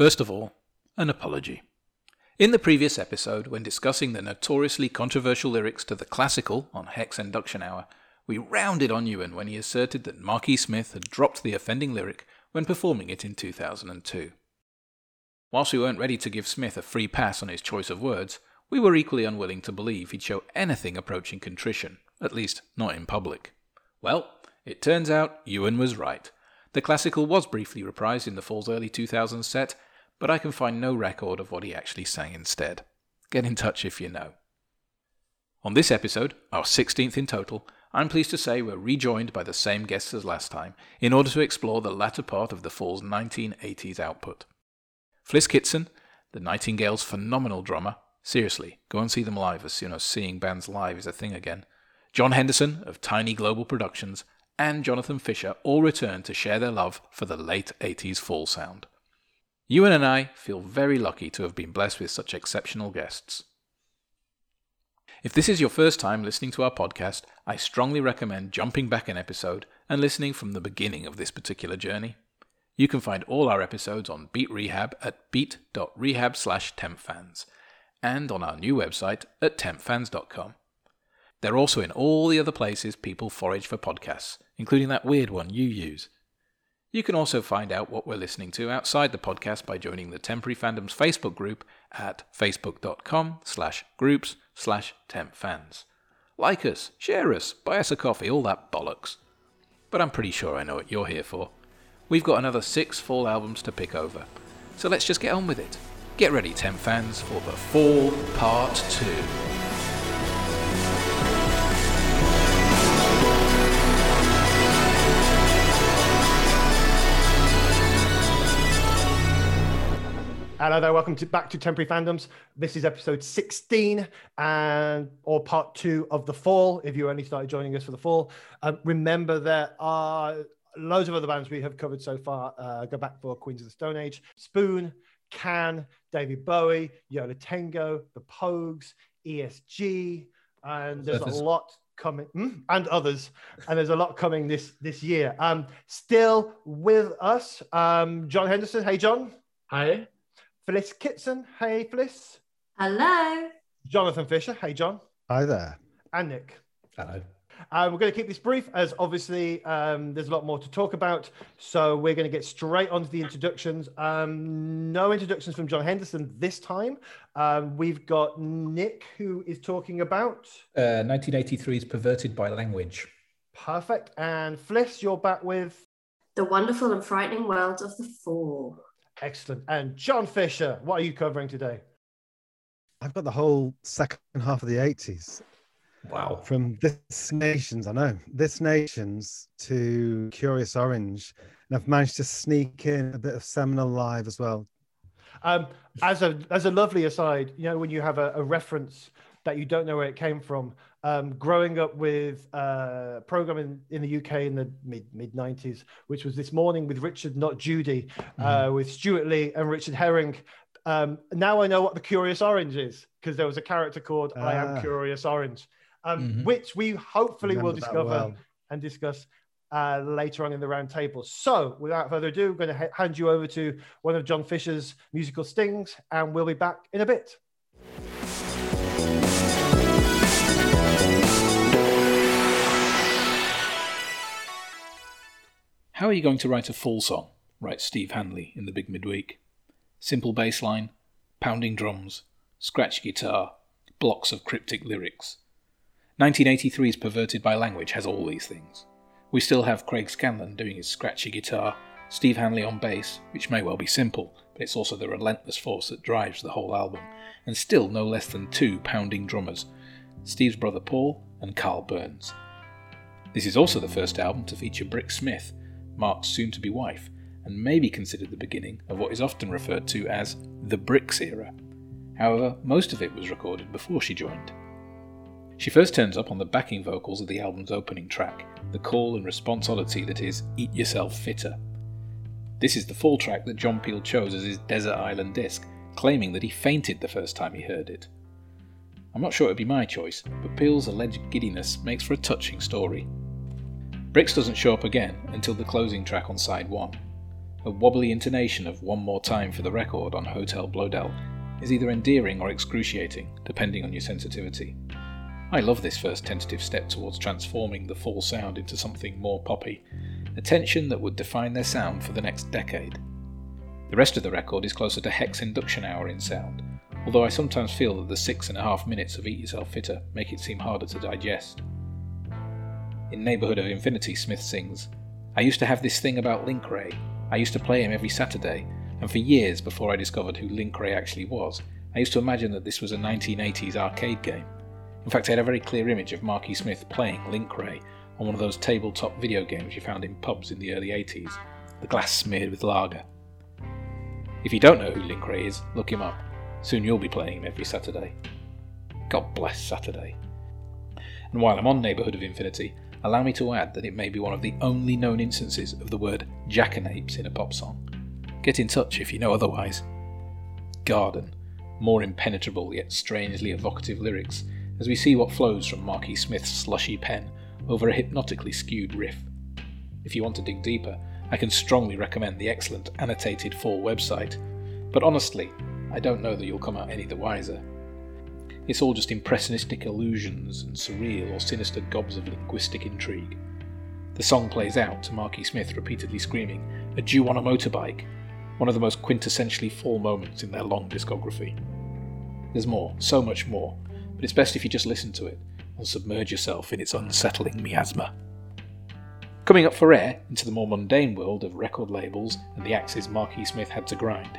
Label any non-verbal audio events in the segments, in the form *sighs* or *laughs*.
First of all, an apology. In the previous episode, when discussing the notoriously controversial lyrics to the classical on Hex Induction Hour, we rounded on Ewan when he asserted that Marky Smith had dropped the offending lyric when performing it in 2002. Whilst we weren't ready to give Smith a free pass on his choice of words, we were equally unwilling to believe he'd show anything approaching contrition, at least not in public. Well, it turns out Ewan was right. The classical was briefly reprised in the Fall's early 2000s set, but I can find no record of what he actually sang instead. Get in touch if you know. On this episode, our 16th in total, I'm pleased to say we're rejoined by the same guests as last time in order to explore the latter part of the Fall's 1980s output. Fliss Kitson, the Nightingale's phenomenal drummer, seriously, go and see them live as soon as seeing bands live is a thing again. John Henderson of Tiny Global Productions and Jonathan Fisher all return to share their love for the late 80s Fall sound. Ewan and I feel very lucky to have been blessed with such exceptional guests. If this is your first time listening to our podcast, I strongly recommend jumping back an episode and listening from the beginning of this particular journey. You can find all our episodes on Beat Rehab at beat.rehab slash tempfans and on our new website at tempfans.com. They're also in all the other places people forage for podcasts, including that weird one you use. You can also find out what we're listening to outside the podcast by joining the Temporary Fandoms Facebook group at facebook.com slash groups slash tempfans. Like us, share us, buy us a coffee, all that bollocks. But I'm pretty sure I know what you're here for. We've got another six fall albums to pick over, so let's just get on with it. Get ready, Temp fans, for the Fall Part 2. Hello there, welcome to, back to Temporary Fandoms. This is episode 16 and or part two of the fall. If you only started joining us for the fall, um, remember there are loads of other bands we have covered so far. Uh, go back for Queens of the Stone Age, Spoon, Can, David Bowie, Yo La Tengo, The Pogues, ESG, and there's a lot coming mm, and others and there's a lot coming this this year um still with us um john henderson hey john Hi. Fliss Kitson. Hey, Fliss. Hello. Jonathan Fisher. Hey, John. Hi there. And Nick. Hello. Um, we're going to keep this brief as obviously um, there's a lot more to talk about. So we're going to get straight onto the introductions. Um, no introductions from John Henderson this time. Um, we've got Nick who is talking about. Uh, 1983's Perverted by Language. Perfect. And Fliss, you're back with. The wonderful and frightening world of the fall. Excellent. And John Fisher, what are you covering today? I've got the whole second half of the 80s. Wow. From This Nations, I know, This Nations to Curious Orange. And I've managed to sneak in a bit of Seminal Live as well. Um, as a as a lovely aside, you know, when you have a, a reference that you don't know where it came from, um, growing up with uh, a program in, the UK in the mid mid nineties, which was this morning with Richard, not Judy, uh, Mm-hmm. with Stewart Lee and Richard Herring. Um, now I know what the Curious Orange is because there was a character called I Am Ah. Curious Orange, um, Mhm. which we hopefully will discover well. and discuss uh, later on in the round table. So, without further ado, I'm going to ha- hand you over to one of John Fisher's musical stings, and we'll be back in a bit. How are you going to write a Fall song? writes Steve Hanley in the Big Midweek. Simple bass line, pounding drums, scratch guitar, blocks of cryptic lyrics. 1983's Perverted by Language has all these things. We still have Craig Scanlon doing his scratchy guitar, Steve Hanley on bass, which may well be simple, but it's also the relentless force that drives the whole album, and still no less than two pounding drummers Steve's brother Paul and Karl Burns. This is also the first album to feature Brix Smith, Mark's soon to be wife, and may be considered the beginning of what is often referred to as the Brix era. However, most of it was recorded before she joined. She first turns up on the backing vocals of the album's opening track, the call and response oddity that is Eat Yourself Fitter. This is the Fall track that John Peel chose as his Desert Island disc, claiming that he fainted the first time he heard it. I'm not sure it would be my choice, but Peel's alleged giddiness makes for a touching story. Brix doesn't show up again until the closing track on side 1. a wobbly intonation of One More Time for the Record on Hotel Blöedel is either endearing or excruciating, depending on your sensitivity. I love this first tentative step towards transforming the Fall sound into something more poppy, a tension that would define their sound for the next decade. The rest of the record is closer to Hex Induction Hour in sound, although I sometimes feel that the six and a half minutes of Eat Yourself Fitter make it seem harder to digest. In Neighbourhood of Infinity, Smith sings, I used to have this thing about Link Wray. I used to play him every Saturday, and for years before I discovered who Link Wray actually was, I used to imagine that this was a 1980s arcade game. In fact, I had a very clear image of Marky Smith playing Link Wray on one of those tabletop video games you found in pubs in the early 80s, the glass smeared with lager. If you don't know who Link Wray is, look him up. Soon you'll be playing him every Saturday. God bless Saturday. And while I'm on Neighbourhood of Infinity, allow me to add that it may be one of the only known instances of the word jackanapes in a pop song. Get in touch if you know otherwise. Garden, more impenetrable yet strangely evocative lyrics, as we see what flows from Marky Smith's slushy pen over a hypnotically skewed riff. If you want to dig deeper, I can strongly recommend the excellent annotated Fall website, but honestly, I don't know that you'll come out any the wiser. It's all just impressionistic illusions and surreal or sinister gobs of linguistic intrigue. The song plays out to Marky Smith repeatedly screaming, A Jew on a motorbike, one of the most quintessentially Fall moments in their long discography. There's more, so much more, but it's best if you just listen to it and submerge yourself in its unsettling miasma. Coming up for air into the more mundane world of record labels and the axes Marky Smith had to grind,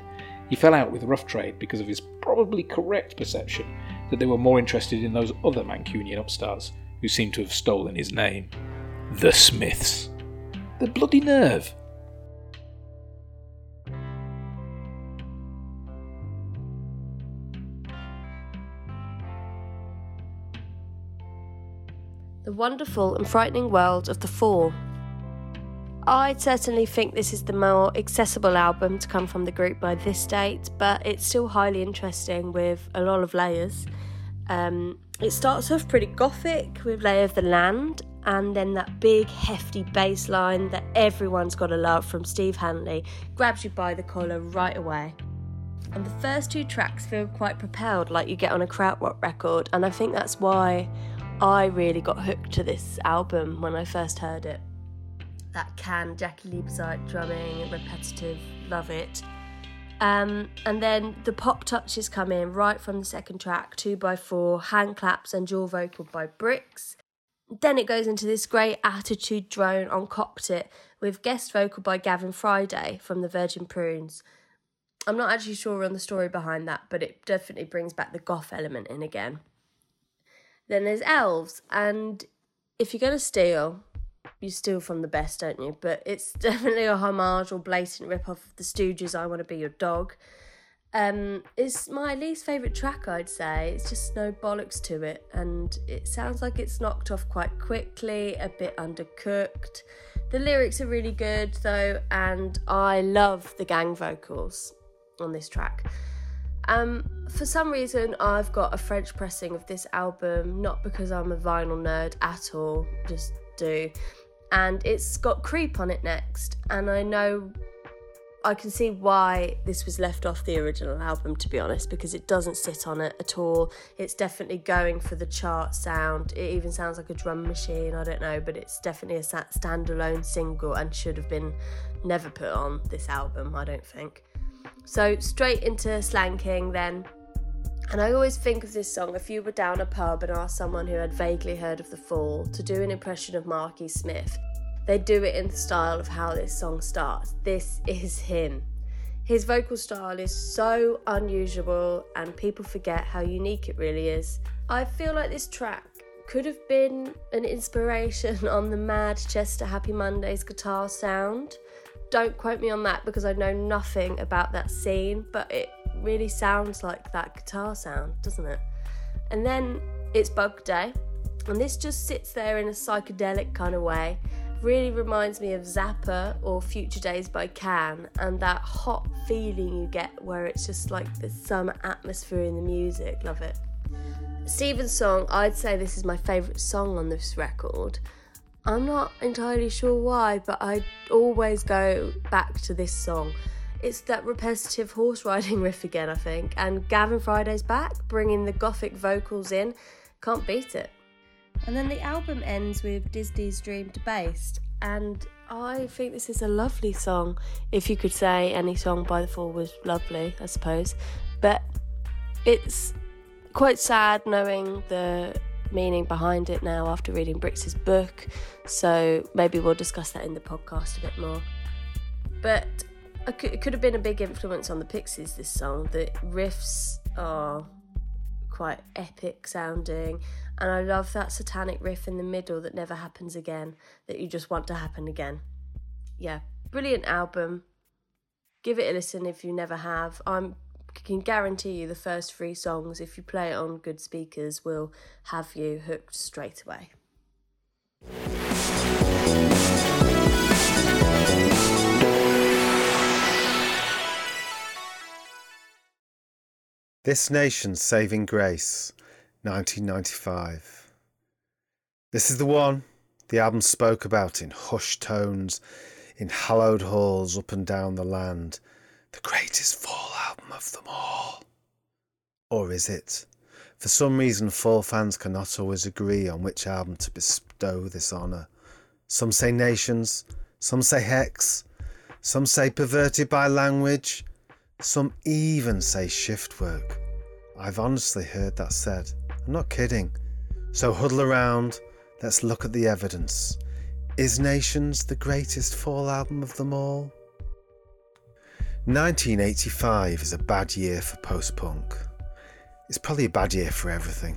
he fell out with Rough Trade because of his probably correct perception that they were more interested in those other Mancunian upstarts who seemed to have stolen his name. The Smiths. The bloody nerve! The wonderful and frightening world of the Fall. I'd certainly think this is the more accessible album to come from the group by this date, but it's still highly interesting with a lot of layers. Um, it starts off pretty gothic with Lay of the Land, and then that big hefty bass line that everyone's got to love from Steve Hanley grabs you by the collar right away. And the first two tracks feel quite propelled, like you get on a krautrock record, and I think that's why I really got hooked to this album when I first heard it. That can Jaki Liebezeit drumming, repetitive, love it. Um, and then the pop touches come in right from the second track, two by four, hand claps and dual vocal by Brix. Then it goes into this great attitude drone on Copped It with guest vocal by Gavin Friday from the Virgin Prunes. I'm not actually sure on the story behind that, but it definitely brings back the goth element in again. Then there's Elves, and if you're going to steal, you steal from the best, don't you? But it's *laughs* definitely a homage or blatant rip off of the Stooges' I Want to Be Your Dog. Um, it's my least favourite track, I'd say. It's just no bollocks to it, and it sounds like it's knocked off quite quickly, a bit undercooked. The lyrics are really good though, and I love the gang vocals on this track. Um, for some reason, I've got a French pressing of this album, not because I'm a vinyl nerd at all, just do. And it's got Creep on it next, and I know I can see why this was left off the original album, to be honest, because it doesn't sit on it at all. It's definitely going for the chart sound. It even sounds like a drum machine, I don't know, but it's definitely a standalone single and should have been never put on this album, I don't think. So, straight into Slang King then. And I always think of this song if you were down a pub and asked someone who had vaguely heard of The Fall to do an impression of Marky Smith, they'd do it in the style of how this song starts. This is him. His vocal style is so unusual, and people forget how unique it really is. I feel like this track could have been an inspiration *laughs* on the Madchester Happy Mondays guitar sound. Don't quote me on that because I know nothing about that scene, but it really sounds like that guitar sound, doesn't it? And then it's Bug Day, and this just sits there in a psychedelic kind of way. Really reminds me of Zappa or Future Days by Can, and that hot feeling you get where it's just like there's some atmosphere in the music. Love it. Stephen Song, I'd say this is my favourite song on this record. I'm not entirely sure why, but I always go back to this song. It's that repetitive horse riding *laughs* riff again, I think, and Gavin Friday's back, bringing the gothic vocals in. Can't beat it. And then the album ends with Disney's Dream Debased, and I think this is a lovely song. If you could say any song by the Fall was lovely, I suppose. But it's quite sad knowing the meaning behind it now after reading Brix's book. So maybe we'll discuss that in the podcast a bit more. But it could have been a big influence on the Pixies, this song. The riffs are quite epic sounding, and I love that satanic riff in the middle that never happens again, that you just want to happen again. Yeah, brilliant album. Give it a listen if you never have. I'm can guarantee you the first three songs, if you play it on good speakers, will have you hooked straight away. This Nation's Saving Grace, 1995. This is the one the album spoke about in hushed tones, in hallowed halls up and down the land the greatest Fall album of them all? Or is it? For some reason, Fall fans cannot always agree on which album to bestow this honour. Some say Nations, some say Hex, some say perverted by language, some even say shift work. I've honestly heard that said. I'm not kidding. So huddle around, let's look at the evidence. Is Nations the greatest Fall album of them all? 1985 is a bad year for post punk. It's probably a bad year for everything.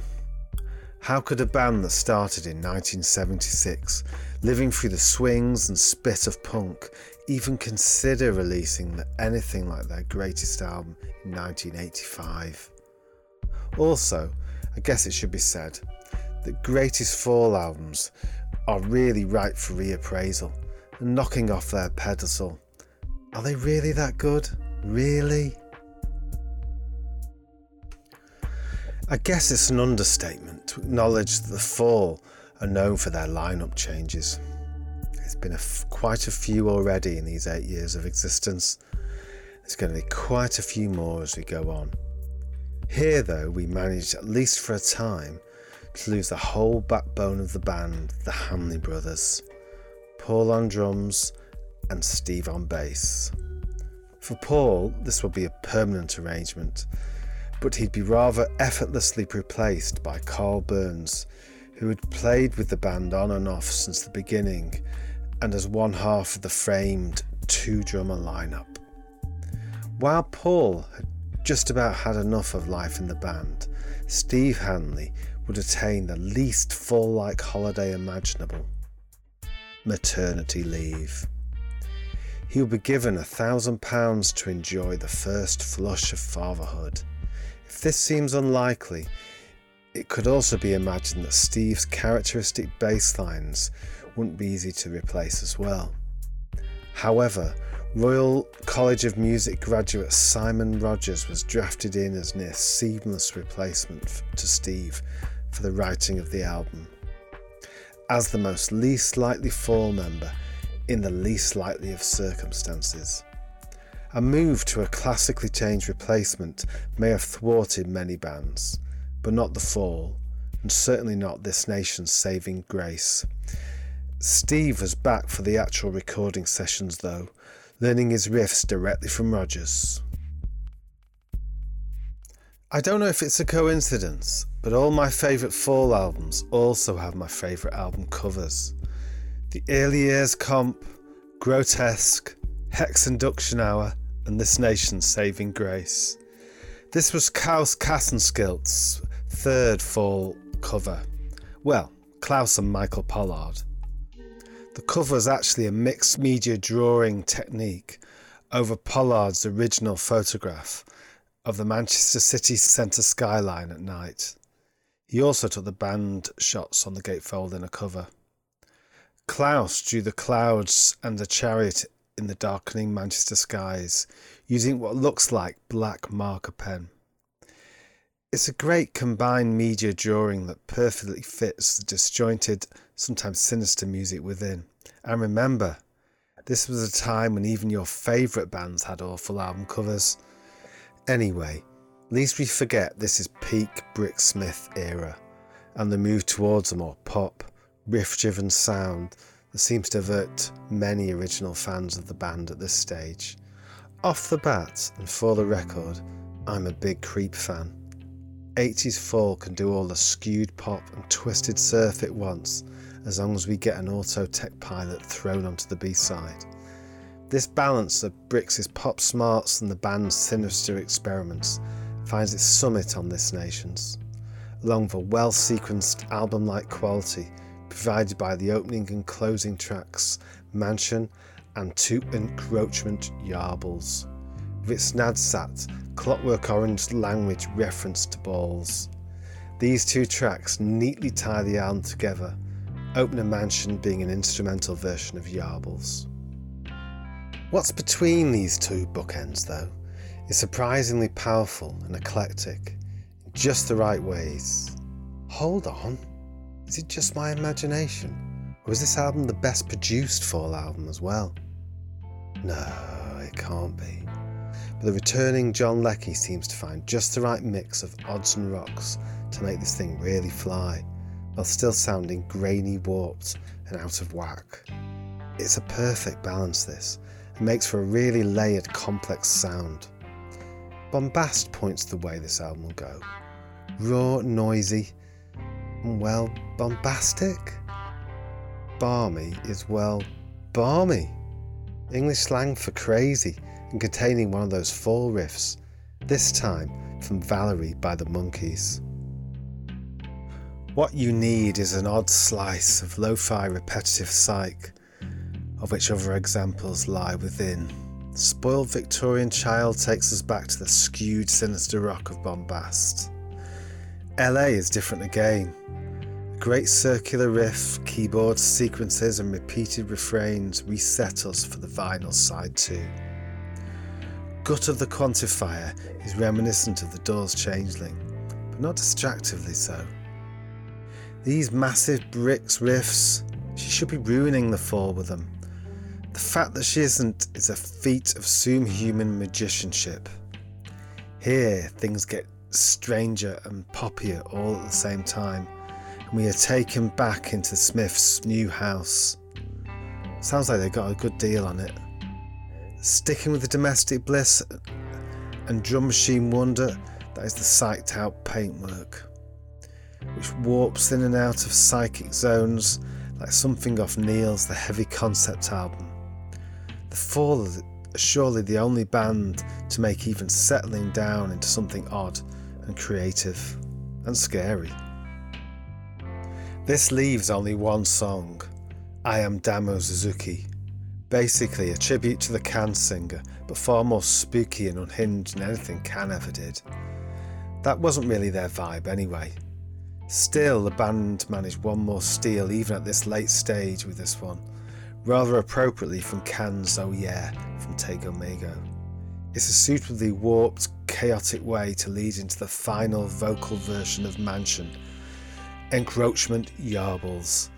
How could a band that started in 1976, living through the swings and spit of punk, even consider releasing anything like their greatest album in 1985? Also, I guess it should be said that greatest fall albums are really ripe for reappraisal and knocking off their pedestal are they really that good? Really? I guess it's an understatement to acknowledge that the Fall are known for their lineup changes. There's been a f- quite a few already in these eight years of existence. There's going to be quite a few more as we go on. Here, though, we managed, at least for a time, to lose the whole backbone of the band, the Hanley brothers. Paul on drums, and Steve on bass. For Paul, this would be a permanent arrangement, but he'd be rather effortlessly replaced by Karl Burns, who had played with the band on and off since the beginning and as one half of the framed two drummer lineup. While Paul had just about had enough of life in the band, Steve Hanley would attain the least fall like holiday imaginable maternity leave he would be given a thousand pounds to enjoy the first flush of fatherhood. If this seems unlikely, it could also be imagined that Steve's characteristic bass lines wouldn't be easy to replace as well. However, Royal College of Music graduate Simon Rogers was drafted in as near seamless replacement to Steve for the writing of the album. As the most least likely Fall member, in the least likely of circumstances. A move to a classically changed replacement may have thwarted many bands, but not the Fall, and certainly not this nation's saving grace. Steve was back for the actual recording sessions though, learning his riffs directly from Rogers. I don't know if it's a coincidence, but all my favourite Fall albums also have my favourite album covers. The Early Years Comp, Grotesque, Hex Induction Hour, and This Nation's Saving Grace. This was Claus Castenskiold's third fall cover. Well, Claus and Michael Pollard. The cover is actually a mixed media drawing technique over Pollard's original photograph of the Manchester city centre skyline at night. He also took the band shots on the gatefold in a cover. Claus drew the clouds and the chariot in the darkening Manchester skies using what looks like black marker pen. It's a great combined media drawing that perfectly fits the disjointed, sometimes sinister music within. And remember, this was a time when even your favourite bands had awful album covers. Anyway, least we forget this is peak Brix Smith era, and the move towards a more pop, riff driven sound that seems to avert many original fans of the band at this stage. Off the bat, and for the record, I'm a big Creep fan. 80s Fall can do all the skewed pop and twisted surf it wants, as long as we get an auto tech pilot thrown onto the B side. This balance of Brix's pop smarts and the band's sinister experiments finds its summit on this Nations, along with a well sequenced album like quality provided by the opening and closing tracks Mansion and Two Encroachment Yarbles, with its Nadsat clockwork orange language reference to balls. These two tracks neatly tie the album together, Opener Mansion being an instrumental version of Yarbles. What's between these two bookends, though, is surprisingly powerful and eclectic in just the right ways. Hold on, is it just my imagination? Or is this album the best produced Fall album as well? No, it can't be. The returning John Leckie seems to find just the right mix of odds and rocks to make this thing really fly, while still sounding grainy, warped, and out of whack. It's a perfect balance, this, and makes for a really layered, complex sound. Bombast points the way this album will go. Raw, noisy, and well, bombastic. Barmy is well, balmy. English slang for crazy and containing one of those four riffs, this time from Valerie by the Monkees. What you need is an odd slice of lo fi repetitive psych, of which other examples lie within. Spoiled Victorian Child takes us back to the skewed, sinister rock of Bombast. LA is different again. Great circular riff, keyboard sequences, and repeated refrains reset us for the vinyl side too. Gut of the Quantifier is reminiscent of the Doors Changeling, but not distractively so. These massive Brix riffs, she should be ruining the fall with them. The fact that she isn't is a feat of superhuman magicianship. Here, things get stranger and poppier all at the same time, and we are taken back into Smith's new house. Sounds like they got a good deal on it. Sticking with the domestic bliss and drum machine wonder, that is the psyched out paintwork which warps in and out of psychic zones like something off Neil's The Heavy Concept album. The Fall are surely the only band to make even settling down into something odd and creative and scary. This leaves only one song, I Am Damo Suzuki, basically a tribute to the Can singer, but far more spooky and unhinged than anything Can ever did. That wasn't really their vibe anyway. Still, the band managed one more steal even at this late stage with this one, rather appropriately from Can's Oh Yeah from Tago Mago. It's a suitably warped, chaotic way to lead into the final vocal version of Mansion, Encroachment Yarbles,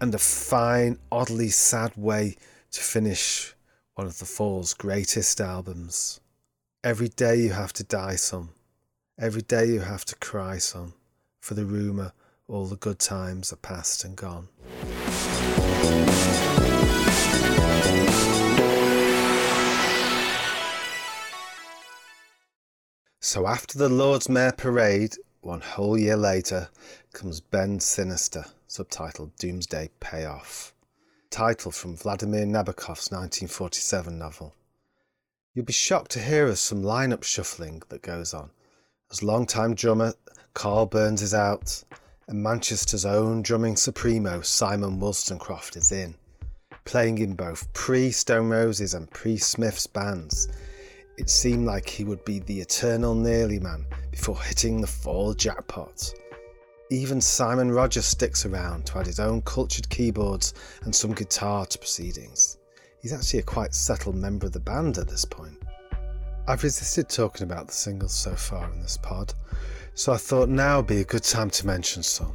and a fine, oddly sad way to finish one of the Fall's greatest albums. Every day you have to die some. Every day you have to cry some for the rumour all the good times are past and gone. So after the Lord's Mayor parade, one whole year later, comes Bend Sinister, subtitled Doomsday Payoff, title from Vladimir Nabokov's 1947 novel. You'll be shocked to hear of some lineup shuffling that goes on, as longtime drummer Karl Burns is out, and Manchester's own drumming supremo Simon Wolstencroft is in, playing in both pre Stone Roses and pre Smith's bands. It seemed like he would be the eternal nearly man before hitting the fall jackpot. Even Simon Rogers sticks around to add his own cultured keyboards and some guitar to proceedings. He's actually a quite settled member of the band at this point. I've resisted talking about the singles so far in this pod, So I thought now would be a good time to mention some.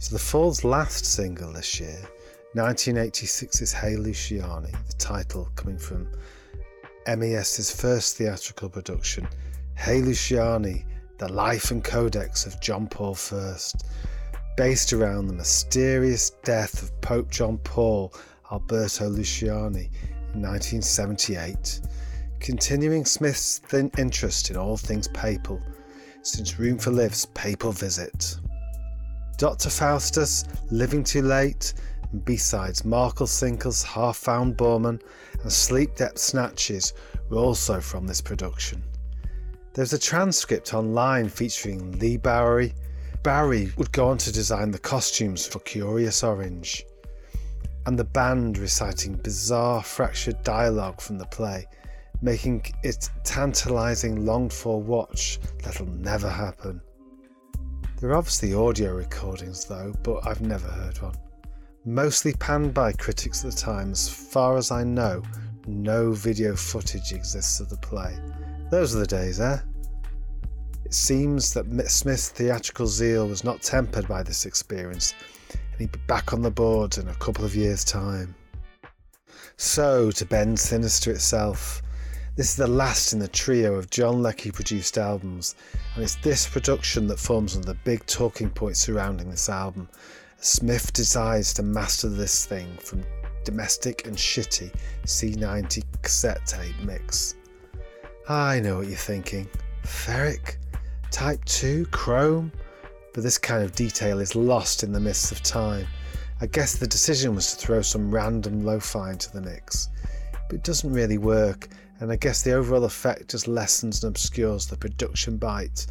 So the Fall's last single this year, 1986's Hey Luciani, the title coming from MES's first theatrical production, Hey Luciani, the life and codex of John Paul I, based around the mysterious death of Pope John Paul Alberto Luciani in 1978, continuing Smith's thin interest in all things papal since Room for Live's papal visit. Dr. Faustus, Living Too Late, and B-sides Markle Sinkle's Half Found Borman and Sleep Debt Snatches were also from this production. There's a transcript online featuring Leigh Bowery, Bowery would go on to design the costumes for Curious Orange, and the band reciting bizarre, fractured dialogue from the play, making it tantalising, longed for watch that'll never happen. There are obviously audio recordings though, but I've never heard one. Mostly panned by critics at the time, as far as I know, no video footage exists of the play. Those are the days, eh? It seems that Smith's theatrical zeal was not tempered by this experience, and he'd be back on the boards in a couple of years' time. So, to bend Sinister itself, this is the last in the trio of John Leckie produced albums, and it's this production that forms one of the big talking points surrounding this album. Smith decides to master this thing from domestic and shitty C90 cassette tape mix. I know what you're thinking. Ferric? Type 2, Chrome, but this kind of detail is lost in the mists of time. I guess the decision was to throw some random lo fi into the mix, but it doesn't really work, and I guess the overall effect just lessens and obscures the production bite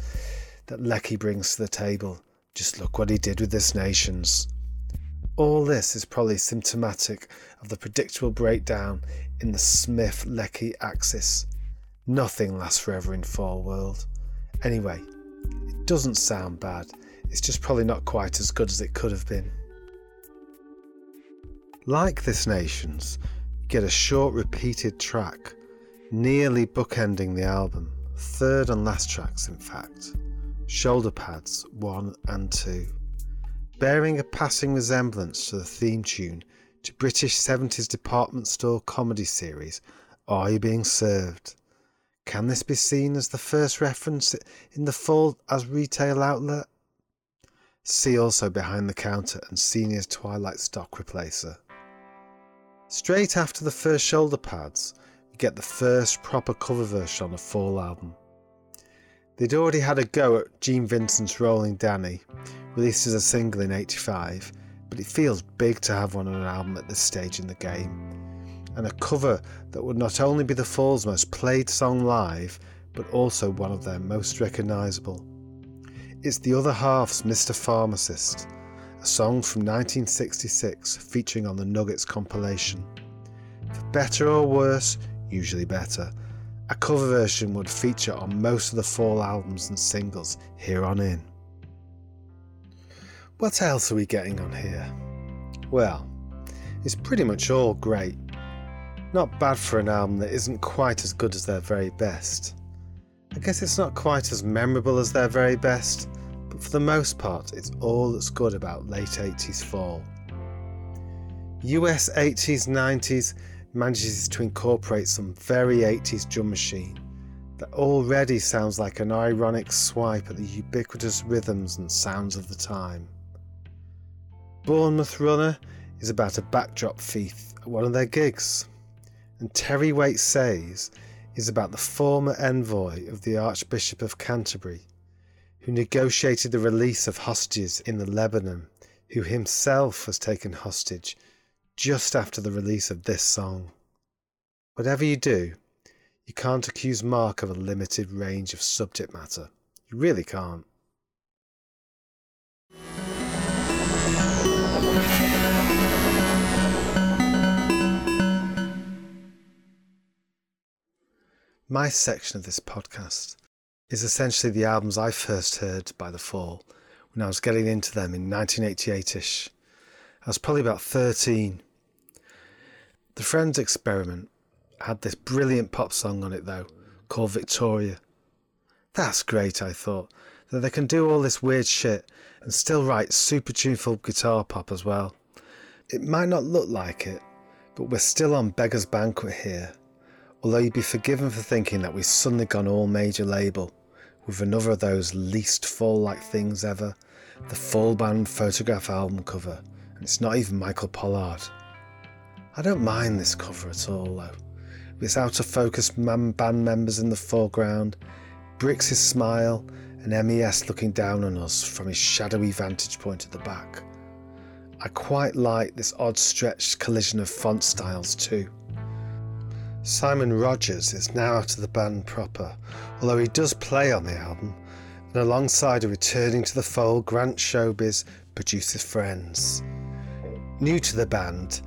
that Leckie brings to the table. Just look what he did with this Nations. All this is probably symptomatic of the predictable breakdown in the Smith Leckie axis. Nothing lasts forever in Fall World. Anyway, it doesn't sound bad, it's just probably not quite as good as it could have been. Like This Nations, you get a short repeated track, nearly bookending the album, third and last tracks in fact, Shoulder Pads 1 and 2, bearing a passing resemblance to the theme tune to British 70s department store comedy series Are You Being Served? Can this be seen as the first reference in the Fall as retail outlet? See also Behind the Counter and Senior's Twilight Stock Replacer. Straight after the first shoulder pads, we get the first proper cover version on a Fall album. They'd already had a go at Gene Vincent's Rolling Danny, released as a single in 85, but it feels big to have one on an album at this stage in the game and a cover that would not only be the Fall's most played song live, but also one of their most recognisable. It's the other half's Mr. Pharmacist, a song from 1966 featuring on the Nuggets compilation. For better or worse, usually better, a cover version would feature on most of the Fall albums and singles here on in. What else are we getting on here? Well, it's pretty much all great, not bad for an album that isn't quite as good as their very best. I guess it's not quite as memorable as their very best, but for the most part, it's all that's good about late 80s fall. US 80s 90s manages to incorporate some very 80s drum machine that already sounds like an ironic swipe at the ubiquitous rhythms and sounds of the time. Bournemouth Runner is about a backdrop thief at one of their gigs and Terry Waite Says is about the former envoy of the Archbishop of Canterbury, who negotiated the release of hostages in the Lebanon, who himself was taken hostage just after the release of this song. Whatever you do, you can't accuse Mark of a limited range of subject matter. You really can't. My section of this podcast is essentially the albums I first heard by The Fall when I was getting into them in 1988 ish. I was probably about 13. The Frenz Experiment had this brilliant pop song on it though, called Victoria. That's great, I thought. that they can do all this weird shit and still write super tuneful guitar pop as well. It might not look like it, but we're still on Beggar's Banquet here, although you'd be forgiven for thinking that we've suddenly gone all major label with another of those least fall like things ever, the full band photograph album cover, and it's not even Michael Pollard. I don't mind this cover at all though. With its out of focus man band members in the foreground, Brix's smile, and MES looking down on us from his shadowy vantage point at the back. I quite like this odd stretched collision of font styles too. Simon Rogers is now out of the band proper, although he does play on the album, and alongside a returning to the fold Grant Showbiz produces Frenz. New to the band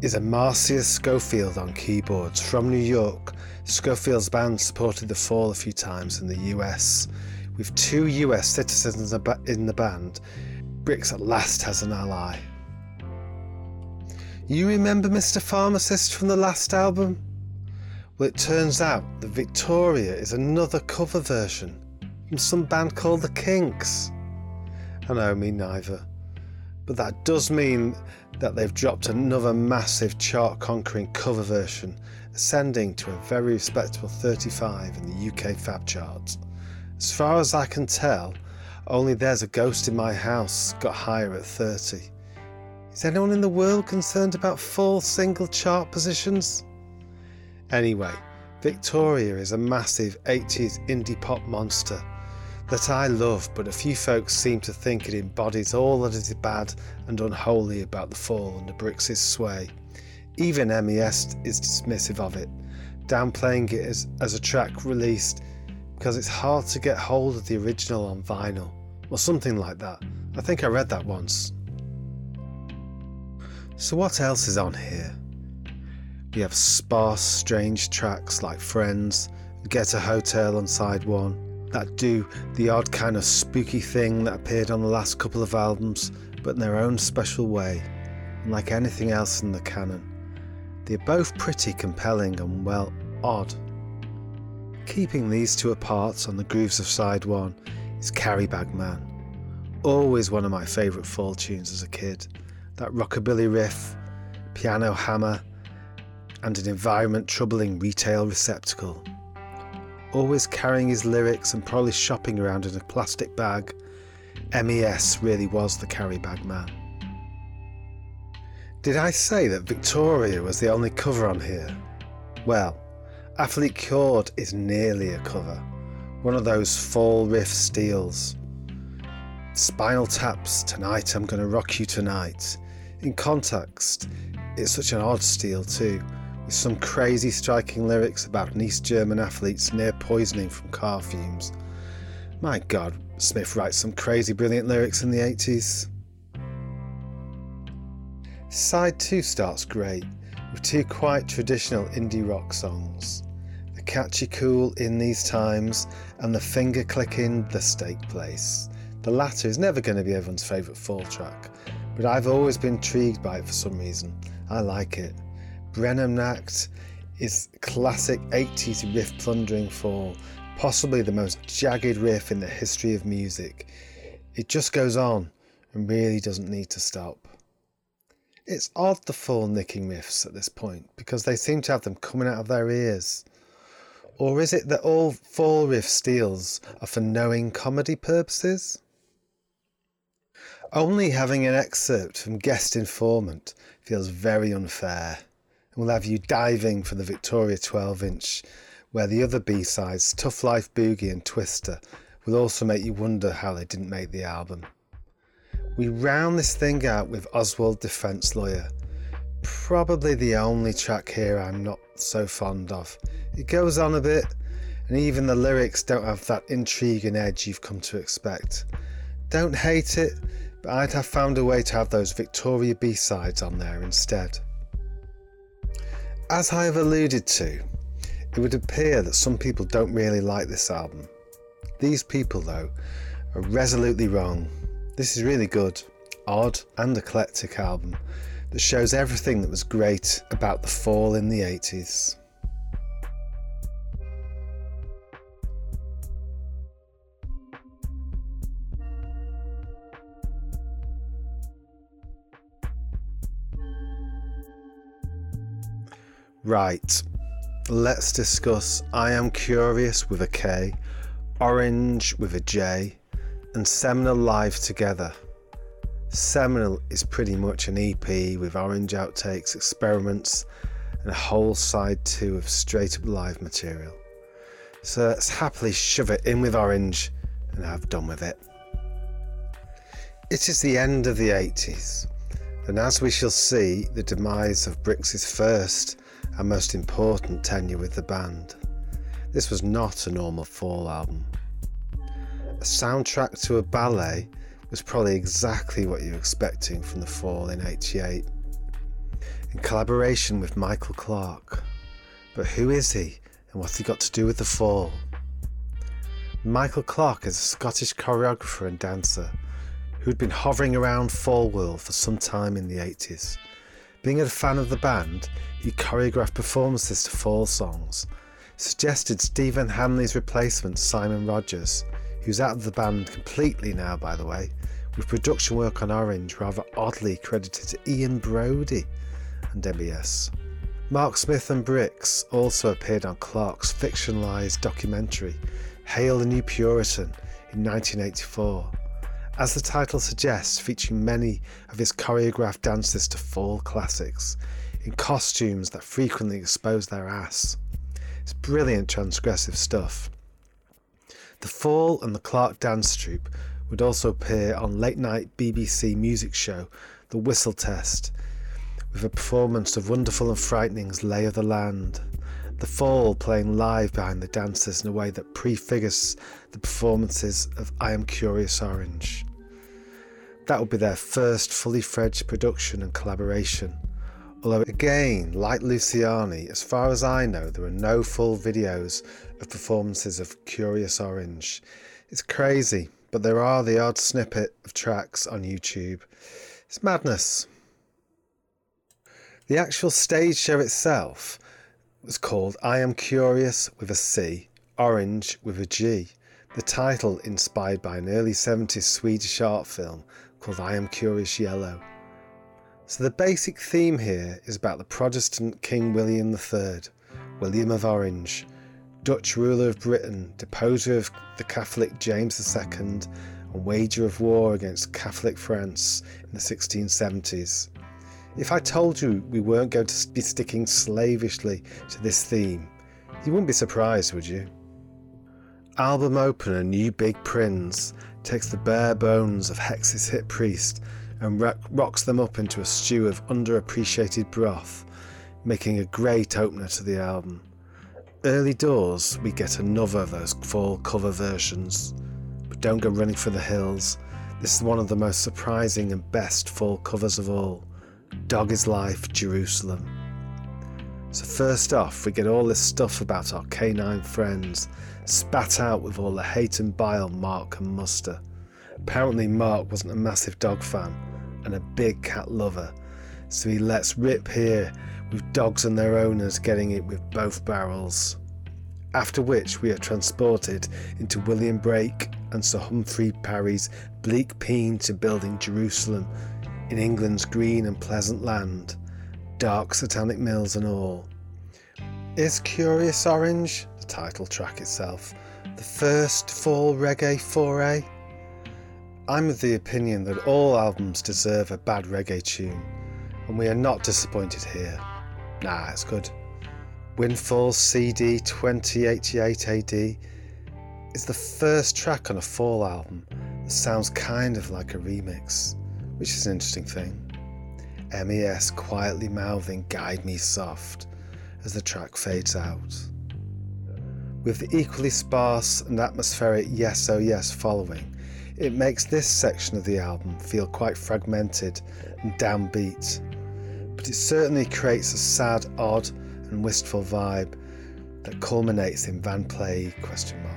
is a Marcia Schofield on keyboards from New York. Schofield's band supported the Fall a few times in the US. With two US citizens in the band, Brix at last has an ally. You remember Mr. Pharmacist from the last album? Well, it turns out that Victoria is another cover version from some band called The Kinks. I know, me neither. But that does mean that they've dropped another massive chart conquering cover version, ascending to a very respectable 35 in the UK Fab charts. As far as I can tell, only There's a Ghost in My House got higher at 30. Is anyone in the world concerned about Fall single chart positions? Anyway, Victoria is a massive 80s indie pop monster that I love, but a few folks seem to think it embodies all that is bad and unholy about the fall under Brix's sway. Even MES is dismissive of it, downplaying it as, as a track released because it's hard to get hold of the original on vinyl, or something like that. I think I read that once. So, what else is on here? We have sparse, strange tracks like Frenz, Get a Hotel on side one, that do the odd kind of spooky thing that appeared on the last couple of albums, but in their own special way, unlike anything else in the canon. They're both pretty compelling and, well, odd. Keeping these two apart on the grooves of side one is Carry Bag Man. Always one of my favourite fall tunes as a kid. That rockabilly riff, piano hammer, and an environment troubling retail receptacle. Always carrying his lyrics and probably shopping around in a plastic bag, MES really was the carry bag man. Did I say that Victoria was the only cover on here? Well, Athlete Cured is nearly a cover, one of those fall riff steals. Spinal Tap's Tonight I'm Gonna Rock You Tonight. In context, it's such an odd steal too some crazy striking lyrics about an East German athlete's near poisoning from car fumes. My god, Smith writes some crazy brilliant lyrics in the 80s. Side 2 starts great, with two quite traditional indie rock songs. The catchy cool In These Times and the finger clicking The Steak Place. The latter is never going to be everyone's favourite fall track, but I've always been intrigued by it for some reason. I like it. Is classic 80s riff plundering for possibly the most jagged riff in the history of music. It just goes on and really doesn't need to stop. It's odd the Fall nicking riffs at this point because they seem to have them coming out of their ears. Or is it that all Fall riff steals are for knowing comedy purposes? Only having an excerpt from Guest Informant feels very unfair and we'll have you diving for the Victoria 12 inch, where the other B sides, Tough Life Boogie and Twister, will also make you wonder how they didn't make the album. We round this thing out with Oswald Defence Lawyer, probably the only track here I'm not so fond of. It goes on a bit, and even the lyrics don't have that intrigue and edge you've come to expect. Don't hate it, but I'd have found a way to have those Victoria B sides on there instead. As I have alluded to, it would appear that some people don't really like this album. These people, though, are resolutely wrong. This is really good, odd, and eclectic album that shows everything that was great about the fall in the 80s. Right, let's discuss I Am Curious with a K, Orange with a J, and Seminal live together. Seminal is pretty much an EP with orange outtakes, experiments, and a whole side two of straight up live material. So let's happily shove it in with orange and have done with it. It is the end of the 80s, and as we shall see, the demise of Brix's first and most important tenure with the band. This was not a normal Fall album. A soundtrack to a ballet was probably exactly what you were expecting from the Fall in 88. In collaboration with Michael Clark. But who is he and what's he got to do with the Fall? Michael Clark is a Scottish choreographer and dancer who'd been hovering around Fall World for some time in the 80s. Being a fan of the band, he choreographed performances to four songs, suggested Stephen Hanley's replacement, Simon Rogers, who's out of the band completely now, by the way, with production work on Orange rather oddly credited to Ian Broudie and MES. Mark Smith and Brix also appeared on Clark's fictionalised documentary, Hail the New Puritan, in 1984. As the title suggests, featuring many of his choreographed dances to fall classics, in costumes that frequently expose their ass. It's brilliant transgressive stuff. The Fall and the Clark Dance Troupe would also appear on late night BBC music show The Whistle Test, with a performance of Wonderful and Frightening's Lay of the Land. The Fall playing live behind the dancers in a way that prefigures the performances of I Am Curious Orange. That would be their first fully fledged production and collaboration. Although, again, like Luciani, as far as I know, there are no full videos of performances of Curious Orange. It's crazy, but there are the odd snippet of tracks on YouTube. It's madness. The actual stage show itself was called I Am Curious with a C, Orange with a G. The title inspired by an early 70s Swedish art film called I Am Curious Yellow. So the basic theme here is about the Protestant King William III, William of Orange, Dutch ruler of Britain, deposer of the Catholic James II, and wager of war against Catholic France in the 1670s. If I told you we weren't going to be sticking slavishly to this theme, you wouldn't be surprised, would you? Album opener New Big Prince takes the bare bones of Hex's Hip Priest and rocks them up into a stew of underappreciated broth, making a great opener to the album. Early doors, we get another of those fall cover versions. But don't go running for the hills. This is one of the most surprising and best fall covers of all Dog is Life, Jerusalem. So, first off, we get all this stuff about our canine friends, spat out with all the hate and bile Mark can muster. Apparently, Mark wasn't a massive dog fan and a big cat lover, so he lets rip here with dogs and their owners getting it with both barrels. After which we are transported into William Blake and Sir Hubert Parry's bleak peen to building Jerusalem in England's green and pleasant land, dark satanic mills and all. Is Curious Orange, the title track itself, the first fall reggae foray? I'm of the opinion that all albums deserve a bad reggae tune, and we are not disappointed here. Nah, it's good. Win Fall CD 2088 AD is the first track on a Fall album that sounds kind of like a remix, which is an interesting thing. MES quietly mouthing Guide Me Soft as the track fades out. With the equally sparse and atmospheric Yes Oh Yes following, it makes this section of the album feel quite fragmented and downbeat but it certainly creates a sad, odd, and wistful vibe that culminates in Van Plague question mark.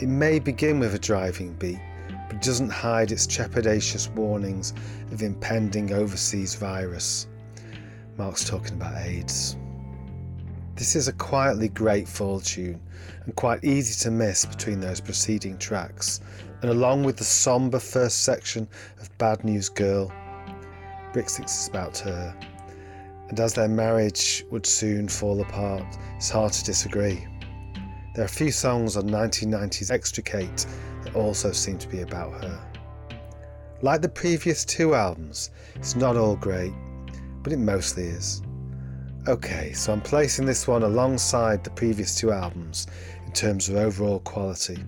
It may begin with a driving beat, but doesn't hide its trepidatious warnings of impending overseas virus. Mark's talking about AIDS. This is a quietly great fall tune and quite easy to miss between those preceding tracks, and along with the sombre first section of Bad News Girl, Brixix is about her. and as their marriage would soon fall apart, it's hard to disagree. There are a few songs on 1990's Extricate that also seem to be about her. Like the previous two albums, it's not all great, but it mostly is. Okay, so I'm placing this one alongside the previous two albums in terms of overall quality,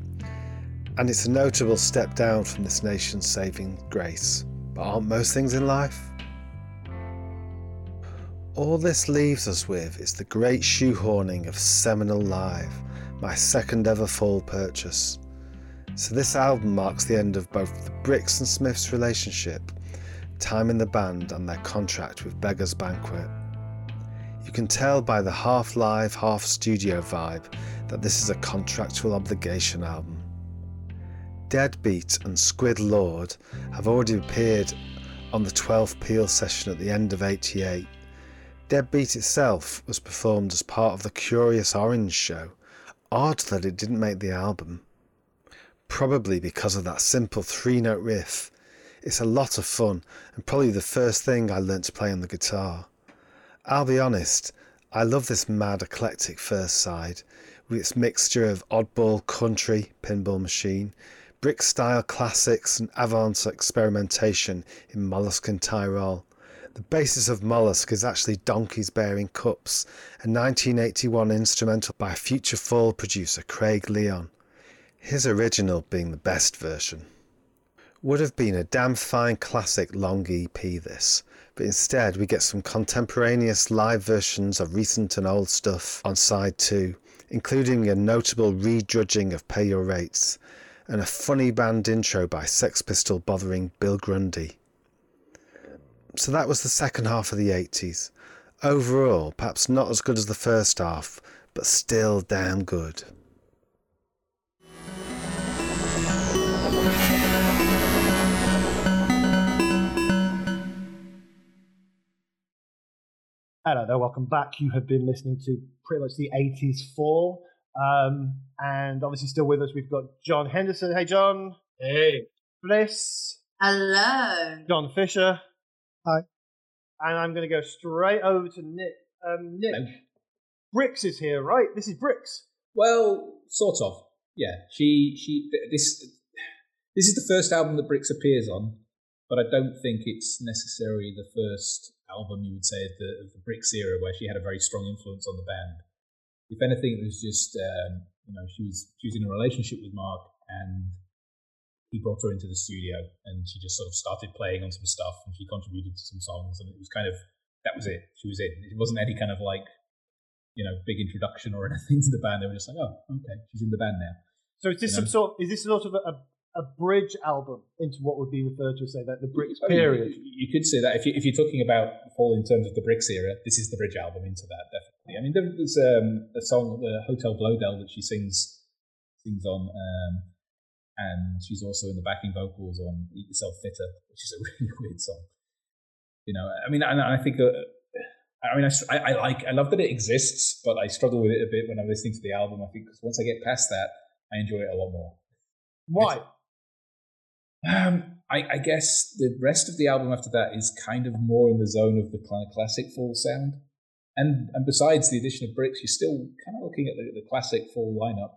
and it's a notable step down from this nation's saving grace. But aren't most things in life? All this leaves us with is the great shoehorning of Seminal Live, my second ever fall purchase. So this album marks the end of both the Brix and Smiths relationship, time in the band, and their contract with Beggars Banquet. You can tell by the half live, half studio vibe that this is a contractual obligation album. Deadbeat and Squid Law have already appeared on the 12th Peel session at the end of 88 Deadbeat itself was performed as part of the Curious Orange show. Odd that it didn't make the album. Probably because of that simple three note riff. It's a lot of fun and probably the first thing I learnt to play on the guitar. I'll be honest, I love this mad eclectic first side with its mixture of oddball country, pinball machine, brick style classics, and avant experimentation in Mollusk and Tyrol. The basis of Mollusk is actually Donkeys Bearing Cups, a 1981 instrumental by future Fall producer Craig Leon, his original being the best version. Would have been a damn fine classic long EP this, but instead we get some contemporaneous live versions of recent and old stuff on side 2, including a notable redrudging of Pay Your Rates and a funny band intro by Sex Pistol bothering Bill Grundy. So that was the second half of the 80s. Overall, perhaps not as good as the first half, but still damn good. Hello there, welcome back. You have been listening to pretty much the 80s fall. Um, and obviously, still with us, we've got John Henderson. Hey, John. Hey. Fliss. Hello. John Fisher. Hi. And I'm going to go straight over to Nick. Um, Nick, Hello. Brix is here, right? This is Brix. Well, sort of. Yeah, she she this this is the first album that Brix appears on, but I don't think it's necessarily the first album you would say of the, of the Brix era where she had a very strong influence on the band. If anything, it was just um, you know she was she was in a relationship with Mark and he brought her into the studio and she just sort of started playing on some stuff and she contributed to some songs and it was kind of that was it. She was in. It wasn't any kind of like you know big introduction or *laughs* anything to the band. They were just like, oh, okay, she's in the band now. So is this You some know? sort? Is this sort of a, a, bridge album into what would be referred to as, say, that the Brix I mean, period? You, could say that if, you, if you're talking about Fall in terms of the Brix era, this is the bridge album into that, definitely. I mean, there's um, a song, the Hotel Blöedel, that she sings sings on, um, and she's also in the backing vocals on Eat Yourself Fitter, which is a *laughs* really weird song. You know, I mean, and I think, uh, I mean, I, I- like, I love that it exists, but I struggle with it a bit when I'm listening to the album. I think 'cause once I get past that, I enjoy it a lot more. Why? Um, I, I guess the rest of the album after that is kind of more in the zone of the kind of classic Fall sound. And and besides the addition of Brix, you're still kind of looking at the, the classic Fall lineup.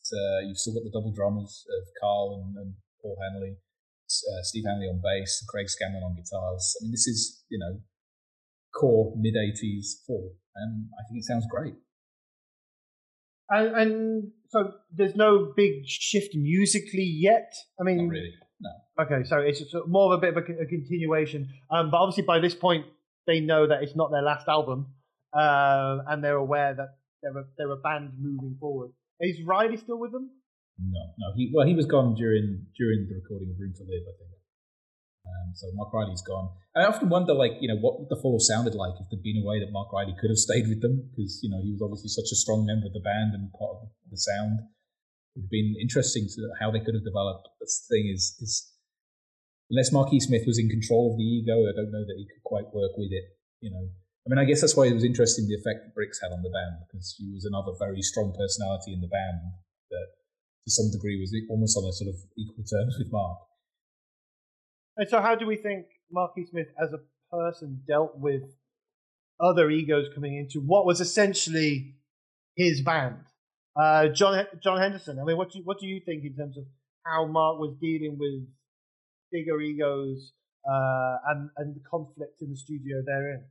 It's, uh, you've still got the double drummers of Karl and, and Paul Hanley, uh, Steve Hanley on bass, and Craig Scanlon on guitars. I mean, this is you know core mid '80s Fall, and I think it sounds great. And, and so there's no big shift musically yet. I mean, Not really. Okay, so it's more of a bit of a, a continuation. Um, but obviously, by this point, they know that it's not their last album, uh, and they're aware that they're a, they're a band moving forward. Is Riley still with them? No, no. He well, he was gone during during the recording of Room to Live, I think. Um, so Mark Riley's gone. I often wonder, like, you know, what the have sounded like if there'd been a way that Mark Riley could have stayed with them, because you know he was obviously such a strong member of the band and part of the sound. It'd been interesting to how they could have developed. The thing is, is unless Marquis Smith was in control of the ego, I don't know that he could quite work with it. You know, I mean, I guess that's why it was interesting the effect that Brix had on the band because she was another very strong personality in the band that to some degree was almost on a sort of equal terms with Mark. And so, how do we think Marquis Smith, as a person, dealt with other egos coming into what was essentially his band. Uh, John John Henderson. I mean, what do you, what do you think in terms of how Mark was dealing with bigger egos uh, and and the conflict in the studio therein?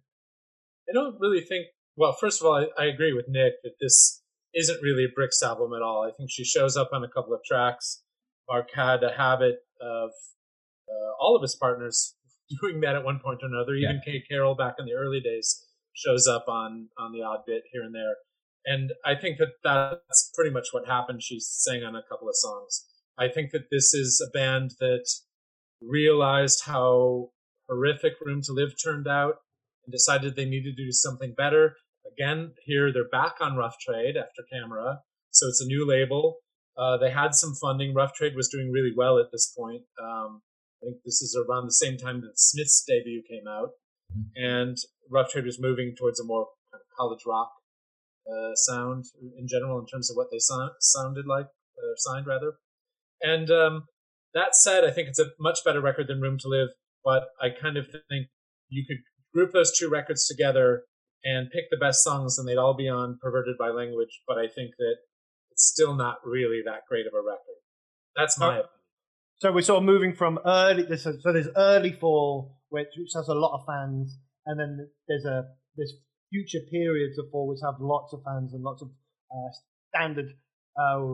I don't really think. Well, first of all, I, I agree with Nick that this isn't really a Brix album at all. I think she shows up on a couple of tracks. Mark had a habit of uh, all of his partners *laughs* doing that at one point or another. Even yeah. Kay Carroll back in the early days shows up on on the odd bit here and there. And I think that that's pretty much what happened. She sang on a couple of songs. I think that this is a band that realized how horrific Room to Live turned out and decided they needed to do something better. Again, here they're back on Rough Trade after Kamera, so it's a new label. Uh, they had some funding. Rough Trade was doing really well at this point. Um, I think this is around the same time that Smith's debut came out, and Rough Trade was moving towards a more kind of college rock uh, sound in general in terms of what they so- sounded like, uh, signed rather. And um, that said, I think it's a much better record than Room to Live, but I kind of think you could group those two records together and pick the best songs and they'd all be on Perverted by Language, but I think that it's still not really that great of a record. That's my opinion. So we're sort of moving from early. So there's early fall, which, which has a lot of fans, and then there's a there's future periods of fall which have lots of fans and lots of uh, standard uh,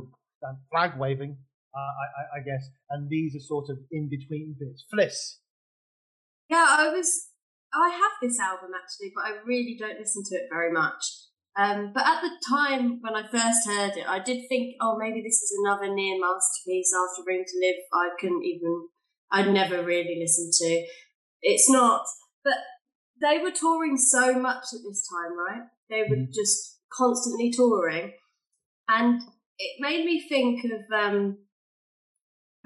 flag waving, uh, I, I, guess. And these are sort of in between bits. Fliss. Yeah, I was I have this album actually, but I really don't listen to it very much. Um, but at the time when I first heard it, I did think, oh, maybe this is another near masterpiece after Room to Live. I couldn't even, I'd never really listened to. It's not, but they were touring so much at this time, right? They were mm-hmm. just constantly touring. And it made me think of um,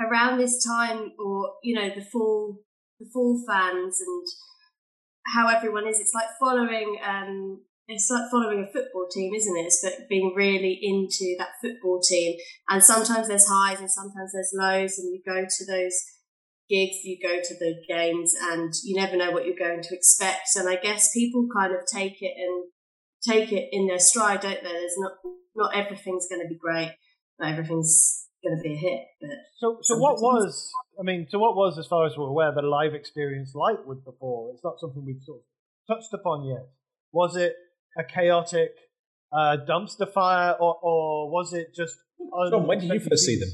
around this time, or, you know, the Fall, the Fall fans and how everyone is. It's like following um, it's like following a football team, isn't it? It's but being really into that football team. And sometimes there's highs and sometimes there's lows, and you go to those gigs, you go to the games, and you never know what you're going to expect. And I guess people kind of take it and take it in their stride, don't they? There's not not everything's going to be great, not everything's going to be a hit. But so, so what was? I mean, so what was, as far as we're aware, the live experience like with the Fall? It's not something we've sort of touched upon yet. Was it a chaotic uh, dumpster fire, or, or was it just? John, when did you first see them?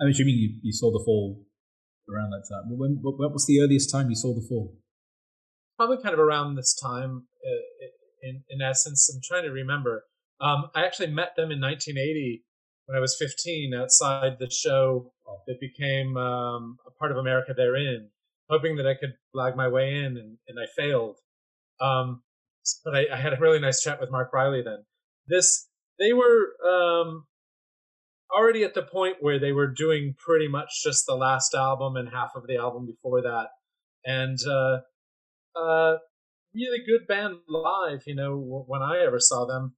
I'm assuming you, you saw the Fall around that time. When, what was the earliest time you saw the Fall? Probably kind of around this time. Uh, in in essence, I'm trying to remember. Um, I actually met them in 1980 when I was 15 outside the show that became um, a part of America therein, hoping that I could blag my way in, and, and I failed. Um, but I, I, had a really nice chat with Mark Riley then. This they were um, already at the point where they were doing pretty much just the last album and half of the album before that, and uh, uh, really good band live. You know, when I ever saw them,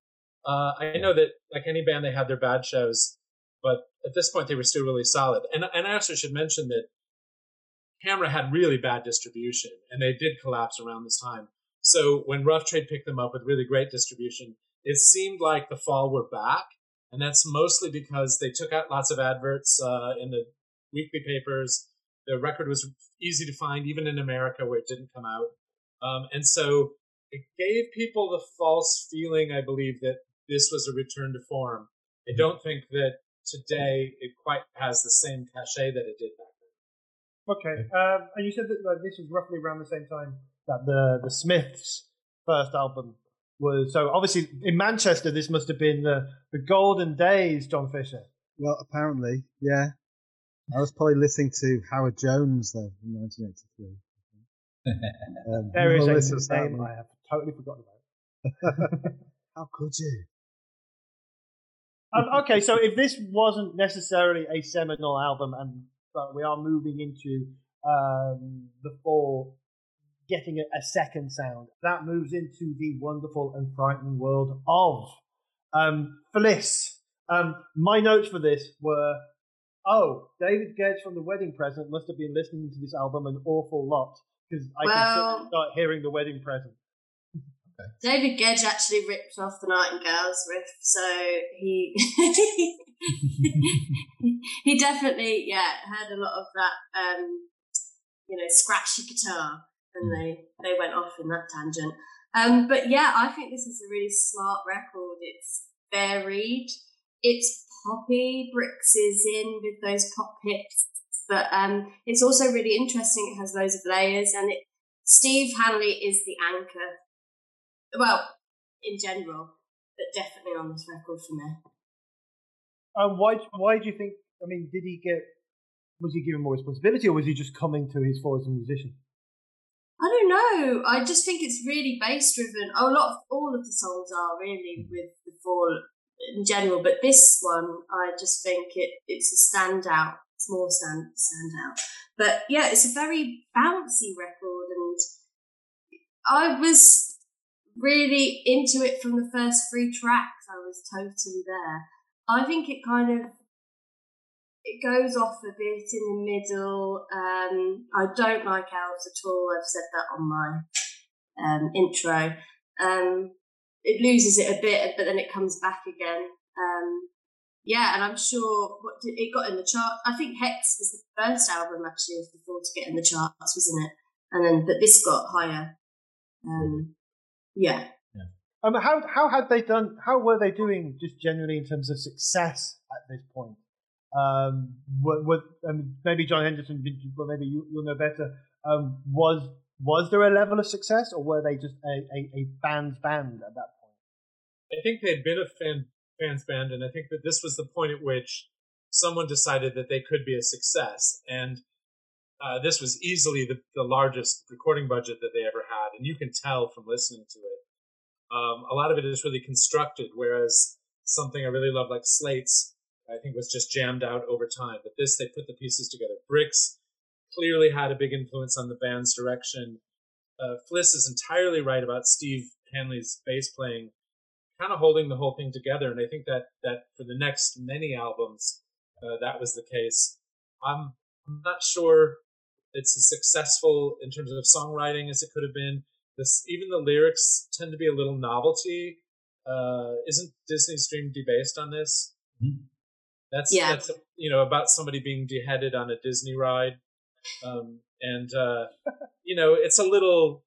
uh, I know that like any band, they had their bad shows, but at this point, they were still really solid. And and I also should mention that Kamera had really bad distribution, and they did collapse around this time. So when Rough Trade picked them up with really great distribution, it seemed like the fall were back, and that's mostly because they took out lots of adverts uh, in the weekly papers. The record was easy to find, even in America where it didn't come out. Um, and so it gave people the false feeling, I believe, that this was a return to form. I don't think that today it quite has the same cachet that it did back then. Okay, um, and you said that like, this was roughly around the same time that the the Smiths' first album was. So obviously in Manchester, this must have been the the golden days, John Fisher. Well, apparently, yeah. I was probably listening to Howard Jones though in 1983. *laughs* um, there is a name I have totally forgotten about. *laughs* How could you? Um, okay, so if this wasn't necessarily a seminal album, and but we are moving into um, the fall, getting a, a, second sound, that moves into the wonderful and frightening world of um, Fliss. Um, my notes for this were, oh, David Gedge from The Wedding Present must have been listening to this album an awful lot because I well, can start hearing The Wedding Present. David Gedge actually ripped off the Nightingales riff, so he *laughs* he definitely yeah heard a lot of that um, you know scratchy guitar, and Mm. they they went off in that tangent. Um, but yeah, I think this is a really smart record. It's varied. It's poppy. Brix is in with those pop hits, but um, it's also really interesting. It has loads of layers, and it Steve Hanley is the anchor. Well, in general, but definitely on this record for me. Um, why? Why do you think? I mean, did he get? Was he given more responsibility, or was he just coming to his fore as a musician? I don't know. I just think it's really bass driven. A lot of all of the songs are really with the fall in general, but this one I just think it it's a standout. It's more stand standout. But yeah, it's a very bouncy record, and I was really into it from the first three tracks. I was totally there. I think it kind of it goes off a bit in the middle. Um, I don't like elves at all. I've said that on my um, intro. Um, it loses it a bit, but then it comes back again. Um, yeah, and I'm sure what it got in the chart. I think Hex was the first album actually of the four to get in the charts, wasn't it? And then, but this got higher. Um, yeah. Um, how how had they done? How were they doing, just generally in terms of success at this point? Um, what, what I mean, maybe John Henderson, well, maybe you, you'll know better. Um, was was there a level of success, or were they just a, a, a band's band at that point? I think they'd been a fan fans band, and I think that this was the point at which someone decided that they could be a success. And uh, this was easily the, the largest recording budget that they ever had, and you can tell from listening to it. Um, a lot of it is really constructed, whereas something I really love, like Slates, I think was just jammed out over time. But this, they put the pieces together. Brix clearly had a big influence on the band's direction. Uh, Fliss is entirely right about Steve Hanley's bass playing kind of holding the whole thing together. And I think that that for the next many albums, uh, that was the case. I'm, I'm not sure it's as successful in terms of songwriting as it could have been. This even the lyrics tend to be a little novelty. Uh, isn't Disney's Dream debased on this? Mhm. That's Yeah. that's you know about somebody being beheaded on a Disney ride, um, and uh, *laughs* you know it's a little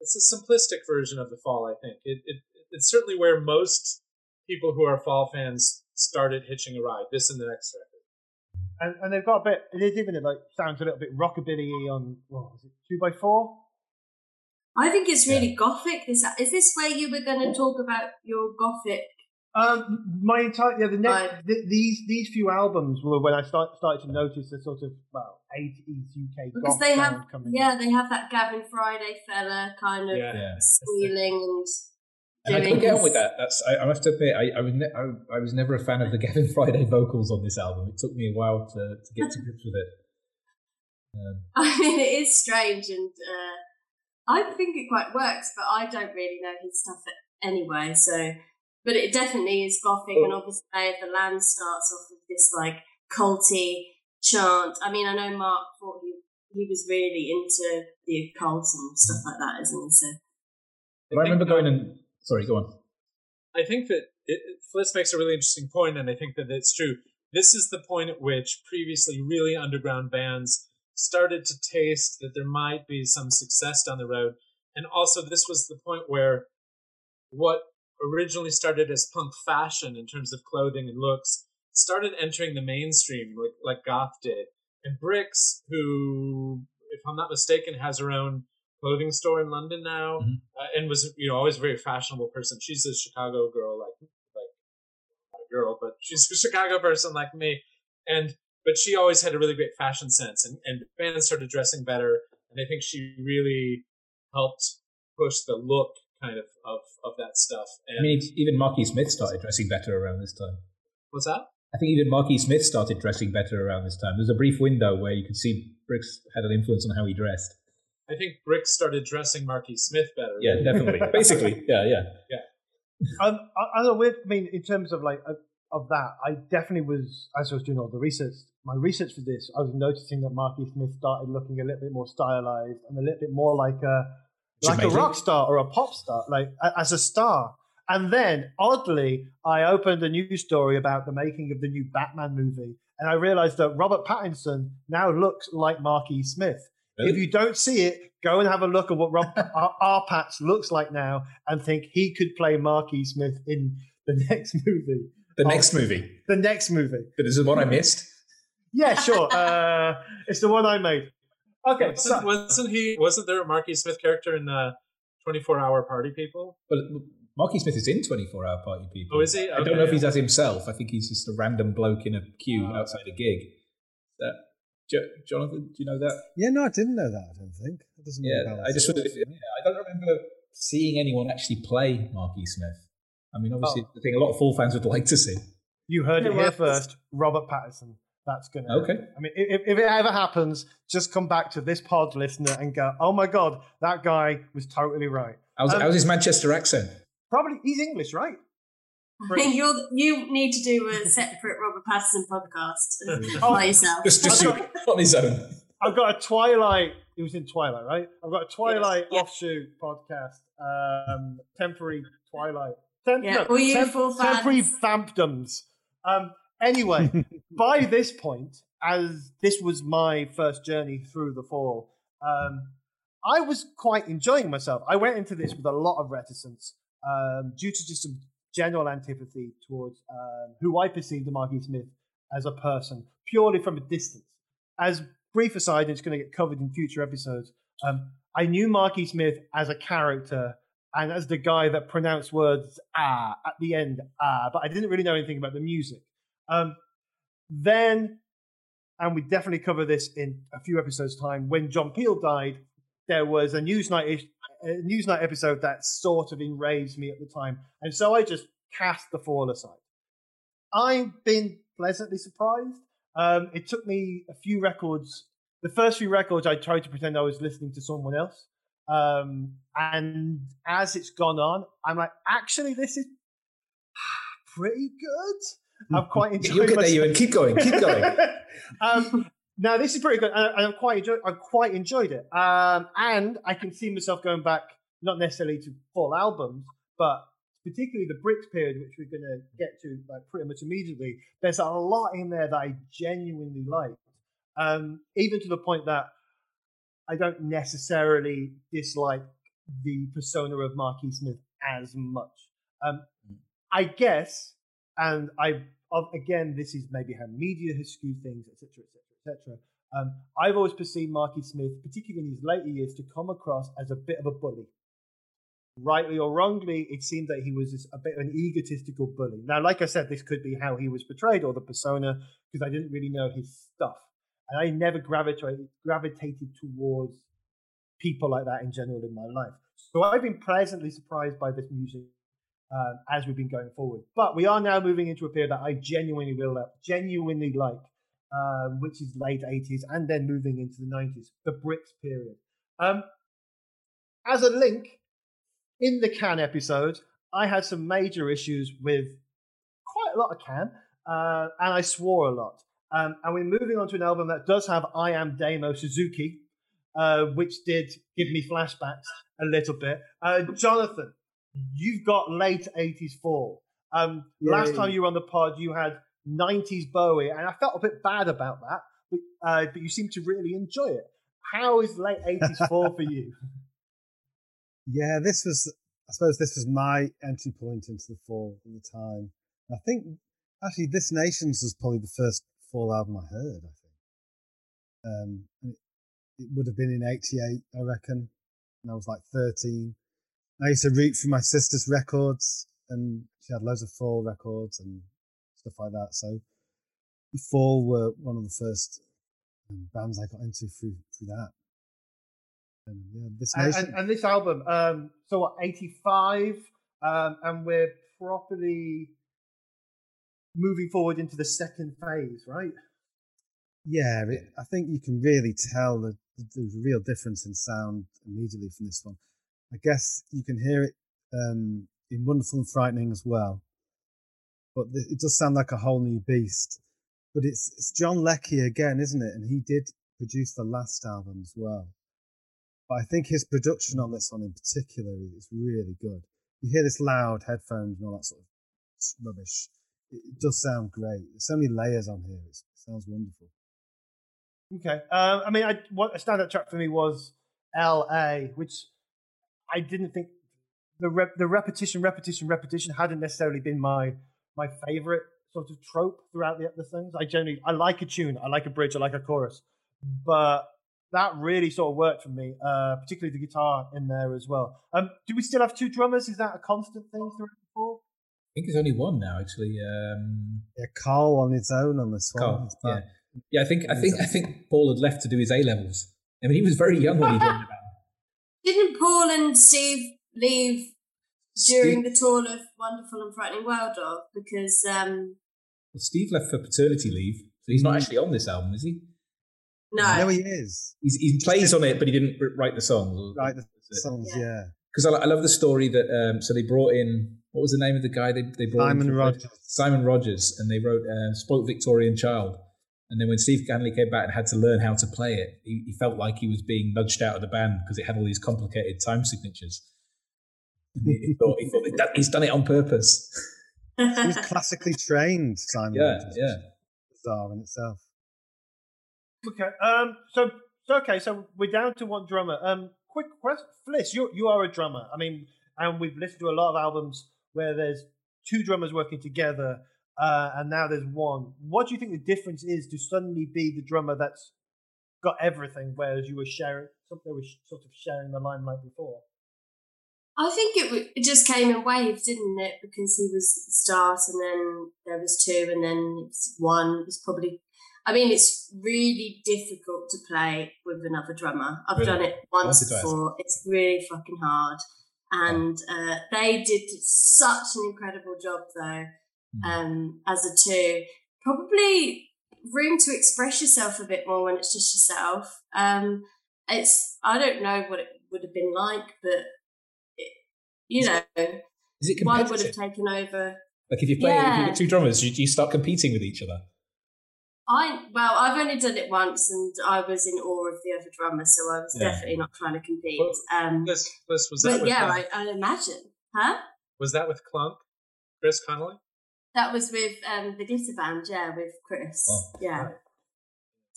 it's a simplistic version of the fall. I think it, it it's certainly where most people who are fall fans started hitching a ride. This and the next record. And, and they've got a bit. It is even it like sounds a little bit rockabilly on. What was it? Two by four. I think it's really gothic. This is this where you were going to talk about your gothic? Um, my entire yeah, the next Right. th- these these few albums were when I start, started to notice the sort of well eighties UK Because goth they sound have, coming. yeah, they have that Gavin Friday fella kind of Yeah. Yeah. squealing and. And I couldn't get on with that. That's I, I have to admit, I, I was ne- I, I was never a fan of the *laughs* Gavin Friday vocals on this album. It took me a while to, to get to grips with it. Um, *laughs* I mean, it is strange, and uh, I think it quite works, but I don't really know his stuff anyway. So, but it definitely is gothic, and obviously the Land starts off with this like culty chant. I mean, I know Mark thought he he was really into the occult and stuff like that, isn't he? So, but I remember going and sorry, go on. I think that it, Fliss makes a really interesting point, and I think that it's true. This is the point at which previously really underground bands started to taste that there might be some success down the road. And also, this was the point where what originally started as punk fashion in terms of clothing and looks started entering the mainstream, like, like Goth did. And Brix, who, if I'm not mistaken, has her own clothing store in London now, Mhm. uh, and was you know always a very fashionable person. She's a Chicago girl, like like not a girl, but she's a Chicago person like me. And but she always had a really great fashion sense, and and bands started dressing better, and I think she really helped push the look kind of of of that stuff. And I mean, even Marky Smith started dressing better around this time. what's that? I think even Marky Smith started dressing better around this time. There was a brief window where you could see Brix had an influence on how he dressed. I think Brix started dressing Marky Smith better. Yeah, definitely. *laughs* Basically, yeah, yeah. Um, I, I. Weird. I mean, in terms of like of, of that, I definitely was as I was doing all the research. My research for this, I was noticing that Marky Smith started looking a little bit more stylized and a little bit more like a like a rock star or a pop star, like as a star. And then, oddly, I opened a news story about the making of the new Batman movie, and I realized that Robert Pattinson now looks like Mark E. Smith. Really? If you don't see it, go and have a look at what Rob *laughs* R. R. Looks like now, and think he could play Mark E. Smith in the *laughs* next movie. The next movie. The next movie. But is it one I missed? *laughs* Yeah, sure. uh, it's the one I made. Okay, wasn't, so, wasn't he? Wasn't there a Mark E. Smith character in uh, Twenty Four Hour Party People? But Mark E. Smith is in Twenty Four Hour Party People. Oh, is he? Okay, I don't know if he's as himself. I think he's just a random bloke in a queue oh, outside a gig. That Jonathan, do you know that? Yeah, no, I didn't know that. I don't think. It doesn't. Yeah, I just wondered if yeah, I don't remember seeing anyone actually play Mark E. Smith. I mean, obviously, oh. I think a lot of Fall fans would like to see. You heard it here first. Robert Pattinson. That's gonna. Okay. I mean, if, if it ever happens, just come back to this pod listener and go, "Oh my god, that guy was totally right." How's, um, how's his Manchester accent? Probably he's English, right? I think you you need to do a separate Robert Pattinson podcast *laughs* oh, by yourself. Just, just got, on his own. I've got a Twilight. He was in Twilight, right? I've got a Twilight yes. offshoot podcast. Um, temporary Twilight. Temp- yeah, no, you temp- full temporary vampdoms. Um, anyway, *laughs* by this point, as this was my first journey through the fall, um, I was quite enjoying myself. I went into this with a lot of reticence um, due to just some general antipathy towards um, who I perceived Marky Smith as a person, purely from a distance. As brief aside, it's going to get covered in future episodes. Um, I knew Marky Smith as a character and as the guy that pronounced words ah at the end ah, but I didn't really know anything about the music. Um, then, and we definitely cover this in a few episodes' time, when John Peel died, there was a Newsnight a Newsnight episode that sort of enraged me at the time, and so I just cast the fall aside. I've been pleasantly surprised. Um, it took me a few records. The first few records, I tried to pretend I was listening to someone else. Um, and as it's gone on, I'm like, actually, this is *sighs* pretty good. I'm quite *laughs* enjoying. Look at that, you and keep going, keep going. *laughs* um, now this is pretty good. I, am quite enjoy, I quite enjoyed it, um, and I can see myself going back, not necessarily to full albums, but particularly the Brix period, which we're going to get to like pretty much immediately. There's a lot in there that I genuinely liked, um, even to the point that I don't necessarily dislike the persona of Marquis Smith as much. Um, I guess, and I again, this is maybe how media has skewed things, etc., etc., etc. I've always perceived Marquis Smith, particularly in his later years, to come across as a bit of a bully. Rightly or wrongly, it seemed that he was a bit of an egotistical bully. Now, like I said, this could be how he was portrayed or the persona, because I didn't really know his stuff. And I never gravitated, gravitated towards people like that in general in my life. So I've been pleasantly surprised by this music um, as we've been going forward. But we are now moving into a period that I genuinely will uh, genuinely like, um, which is late 80s and then moving into the 90s, the Brix period. Um, as a link, in the Can episode, I had some major issues with quite a lot of Can, uh, and I swore a lot. Um, and we're moving on to an album that does have I Am Damo Suzuki, uh, which did give me flashbacks a little bit. Uh, Jonathan, you've got late 80s fall. Um, last time you were on the pod, you had 90s Bowie, and I felt a bit bad about that, but, uh, but you seem to really enjoy it. How is late 80s *laughs* fall for you? Yeah, this was, I suppose, this was my entry point into the fall at the time. I think actually, This Nations was probably the first fall album I heard, I think. Um, it, it would have been in 88, I reckon. And I was like 13. I used to root for my sister's records, and she had loads of Fall records and stuff like that. So the Fall were one of the first um, bands I got into through through that. And, yeah, this and, and, and, this album, um, so what, 85, um, and we're properly moving forward into the second phase, right? Yeah, it, I think you can really tell that there's a real difference in sound immediately from this one. I guess you can hear it um, in Wonderful and Frightening as well. But it does sound like a whole new beast. But it's, it's John Leckie again, isn't it? And he did produce the last album as well. But I think his production on this one in particular is really good. You hear this loud headphones and all that sort of rubbish. It, does sound great. There's so many layers on here. It's, it sounds wonderful. Okay. Um, I mean, I, what a standout track for me was L.A., which I didn't think the the repetition, repetition, repetition hadn't necessarily been my my favorite sort of trope throughout the, the things. I generally I like a tune, I like a bridge, I like a chorus, but that really sort of worked for me, uh, particularly the guitar in there as well. Um, do we still have two drummers? Is that a constant thing throughout the four? I think there's only one now, actually. Um, yeah, Karl on his own on this one. Karl, yeah, yeah. I think I think I think Paul had left to do his A levels. I mean, he was very young when he joined the band. *laughs* Didn't Paul and Steve leave during Steve, the tour of Wonderful and Frightening World of because um, well, Steve left for paternity leave, so he's not actually on this album, is he? No, no, he is. He's, he plays on it, but he didn't write the songs. Write the songs, yeah. Because yeah. I, I, love the story that um, so they brought in what was the name of the guy they they brought in. Simon Rogers. Simon Rogers, and they wrote uh, "Spoilt Victorian Child." And then when Steve Hanley came back and had to learn how to play it, he, he felt like he was being nudged out of the band because it had all these complicated time signatures. He, he, thought, he thought he's done it on purpose. He's classically trained, Simon. Yeah, yeah. Bizarre in itself. Okay. Um. So, so okay. So we're down to one drummer. Um. Quick question, Fliss. You you are a drummer. I mean, and we've listened to a lot of albums where there's two drummers working together, uh, and now there's one. What do you think the difference is to suddenly be the drummer that's got everything, whereas you were sharing, something was sort of sharing the limelight before? I think it it just came in waves, didn't it? Because he was at the start, and then there was two, and then it's one. It was probably. I mean, it's really difficult to play with another drummer. I've really? done it once before. It's really fucking hard, and uh, they did such an incredible job, though. Mm. Um, as a two, probably room to express yourself a bit more when it's just yourself. Um, it's I don't know what it would have been like, but you know, is it one would have taken over. Like if you play, yeah. if you've got two drummers, you, you start competing with each other. I well, I've only done it once, and I was in awe of the other drummer, so I was yeah. definitely not trying to compete. Well, um, this, this was that. But yeah, I, I, imagine, huh? Was that with Clunk, Chris Connolly? That was with um, the Glitter Band, yeah, with Chris. Oh, yeah, right.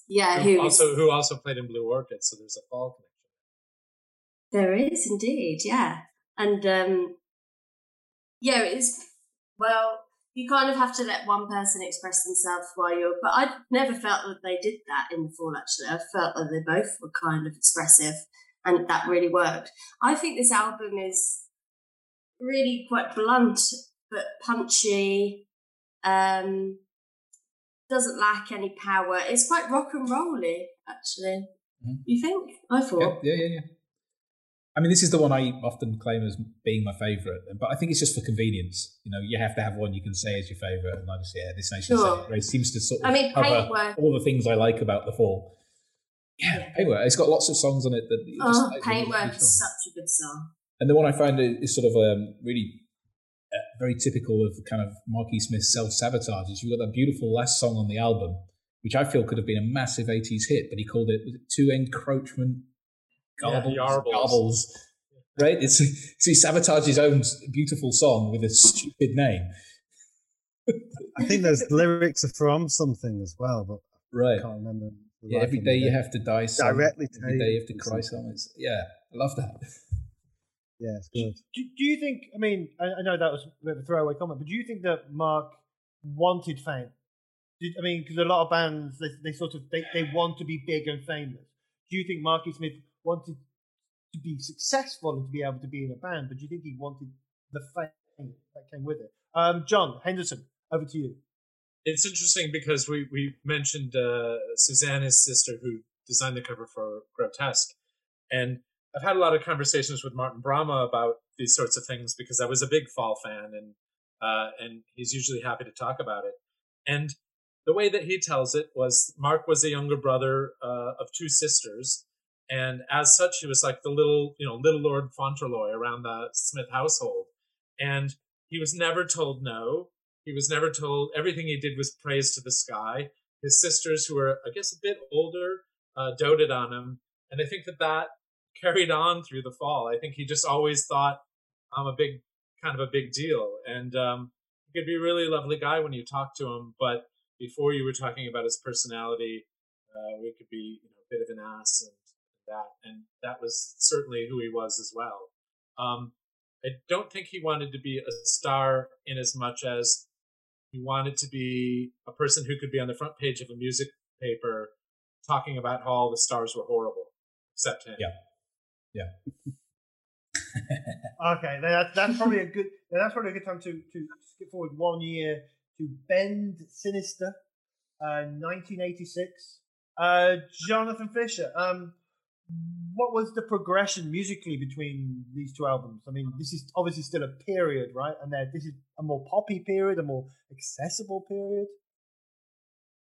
yeah. Who, who also who also played in Blue Orchid, so there's a fall connection. There is indeed, yeah. And um, yeah, it's well, you kind of have to let one person express themselves while you're. But I never felt that they did that in the fall. Actually, I felt that they both were kind of expressive, and that really worked. I think this album is really quite blunt but punchy. Um, doesn't lack any power. It's quite rock and rolly, actually. Mm-hmm. You think? I thought. Yeah, yeah, yeah. yeah. I mean, this is the one I often claim as being my favourite, but I think it's just for convenience. You know, you have to have one you can say as your favourite, and I just yeah, this nation sure. Seems to sort of I mean, cover all the things I like about the fall. Yeah, yeah. Paintwork. It's got lots of songs on it that. Oh, just, Paintwork really is such a good song. And the one I find is sort of um, really uh, very typical of kind of Marky Smith's self sabotage. Is you've got that beautiful last song on the album, which I feel could have been a massive '80s hit, but he called it was it "To Encroachment Yarbles, yeah, Yarbles. Right? It's so he sabotaged his own beautiful song with a stupid name. I think those *laughs* lyrics are from something as well, but right. I can't remember. Yeah, every day you have to die. Some, Directly every day you have to cry some. It's, yeah, I love that. *laughs* Yeah, it's good. Do, do you think? I mean, I, I, know that was a bit of a throwaway comment, but do you think that Mark wanted fame? Did, I mean, because a lot of bands they, they sort of they, they want to be big and famous. Do you think Marky Smith wanted to be successful and to be able to be in a band, but do you think he wanted the fame that came with it? Um, John Henderson, over to you. It's interesting because we we mentioned uh, Susanna's sister who designed the cover for Grotesque, and I've had a lot of conversations with Martin Bramah about these sorts of things because I was a big Fall fan, and uh, and he's usually happy to talk about it. And the way that he tells it was Mark was a younger brother uh, of two sisters, and as such, he was like the little, you know, little Lord Fauntleroy around the Smith household. And he was never told no. He was never told everything he did was praise to the sky. His sisters, who were, I guess, a bit older, uh, doted on him. And I think that that carried on through the fall. I think he just always thought I'm a big kind of a big deal, and um, he could be a really lovely guy when you talk to him. But before you were talking about his personality, uh, we could be you know a bit of an ass and that, and that was certainly who he was as well. Um, I don't think he wanted to be a star in as much as he wanted to be a person who could be on the front page of a music paper talking about how all the stars were horrible, except him. Yeah. Yeah. *laughs* okay, that's that's probably a good that's probably a good time to to skip forward one year to Bend Sinister, uh, 1986. Uh, Jonathan Fisher. Um, what was the progression musically between these two albums? I mean, this is obviously still a period, right? And that this is a more poppy period, a more accessible period.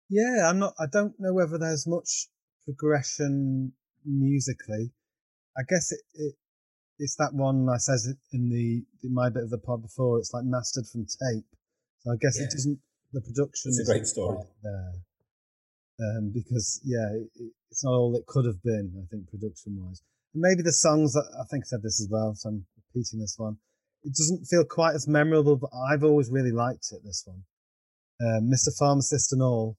Yeah, I'm not. I don't know whether there's much progression musically. I guess it, it it's that one I says in the in my bit of the pod before. It's like mastered from tape. So I guess Yeah. it doesn't. The production It's a isn't great story. there. Um, because yeah, it, it- it's not all it could have been. I think production wise, and maybe the songs. that- I think I said this as well, so I'm repeating this one. It doesn't feel quite as memorable, but I've always really liked it. This one, um, Mr. Pharmacist and all.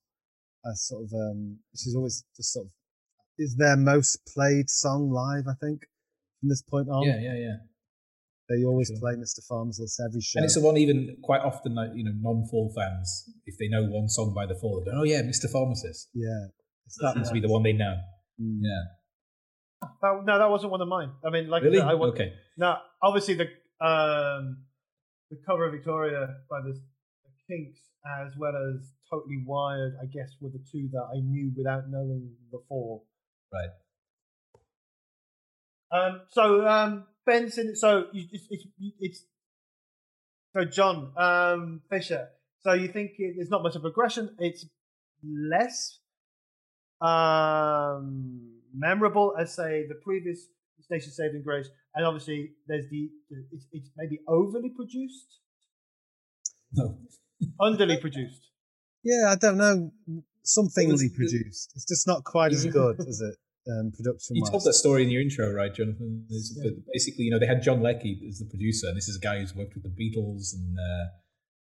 I sort of um, she's always just sort of is their most played song live. I think from this point on, Yeah, yeah, yeah. They always Sure. play Mr. Pharmacist every show. And it's the one even quite often, like, you know, non-Fall fans, if they know one song by the Fall, they go, "Oh yeah, Mr. Pharmacist." yeah, it's That that seems to be the one they know. Mm. Yeah. That, no, that wasn't one of mine. I mean, like I Really? said, I wa- Okay. Now, obviously, the um, the cover of Victoria by the, the Kinks, as well as Totally Wired, I guess, were the two that I knew without knowing the Fall. Right. Um, so um, Benson, so it's, it's it's so John um, Fisher. So you think it, there's not much of progression? It's less um, memorable as say the previous Station Saving Grace, and obviously there's the it's, it's maybe overly produced, No. *laughs* underly produced. Yeah, I don't know. Somethingly was produced. It's just not quite as *laughs* good, is it? Um, production You told that story in your intro, right, Jonathan? It's- but Basically, you know, they had John Leckie as the producer, and this is a guy who's worked with the Beatles and uh,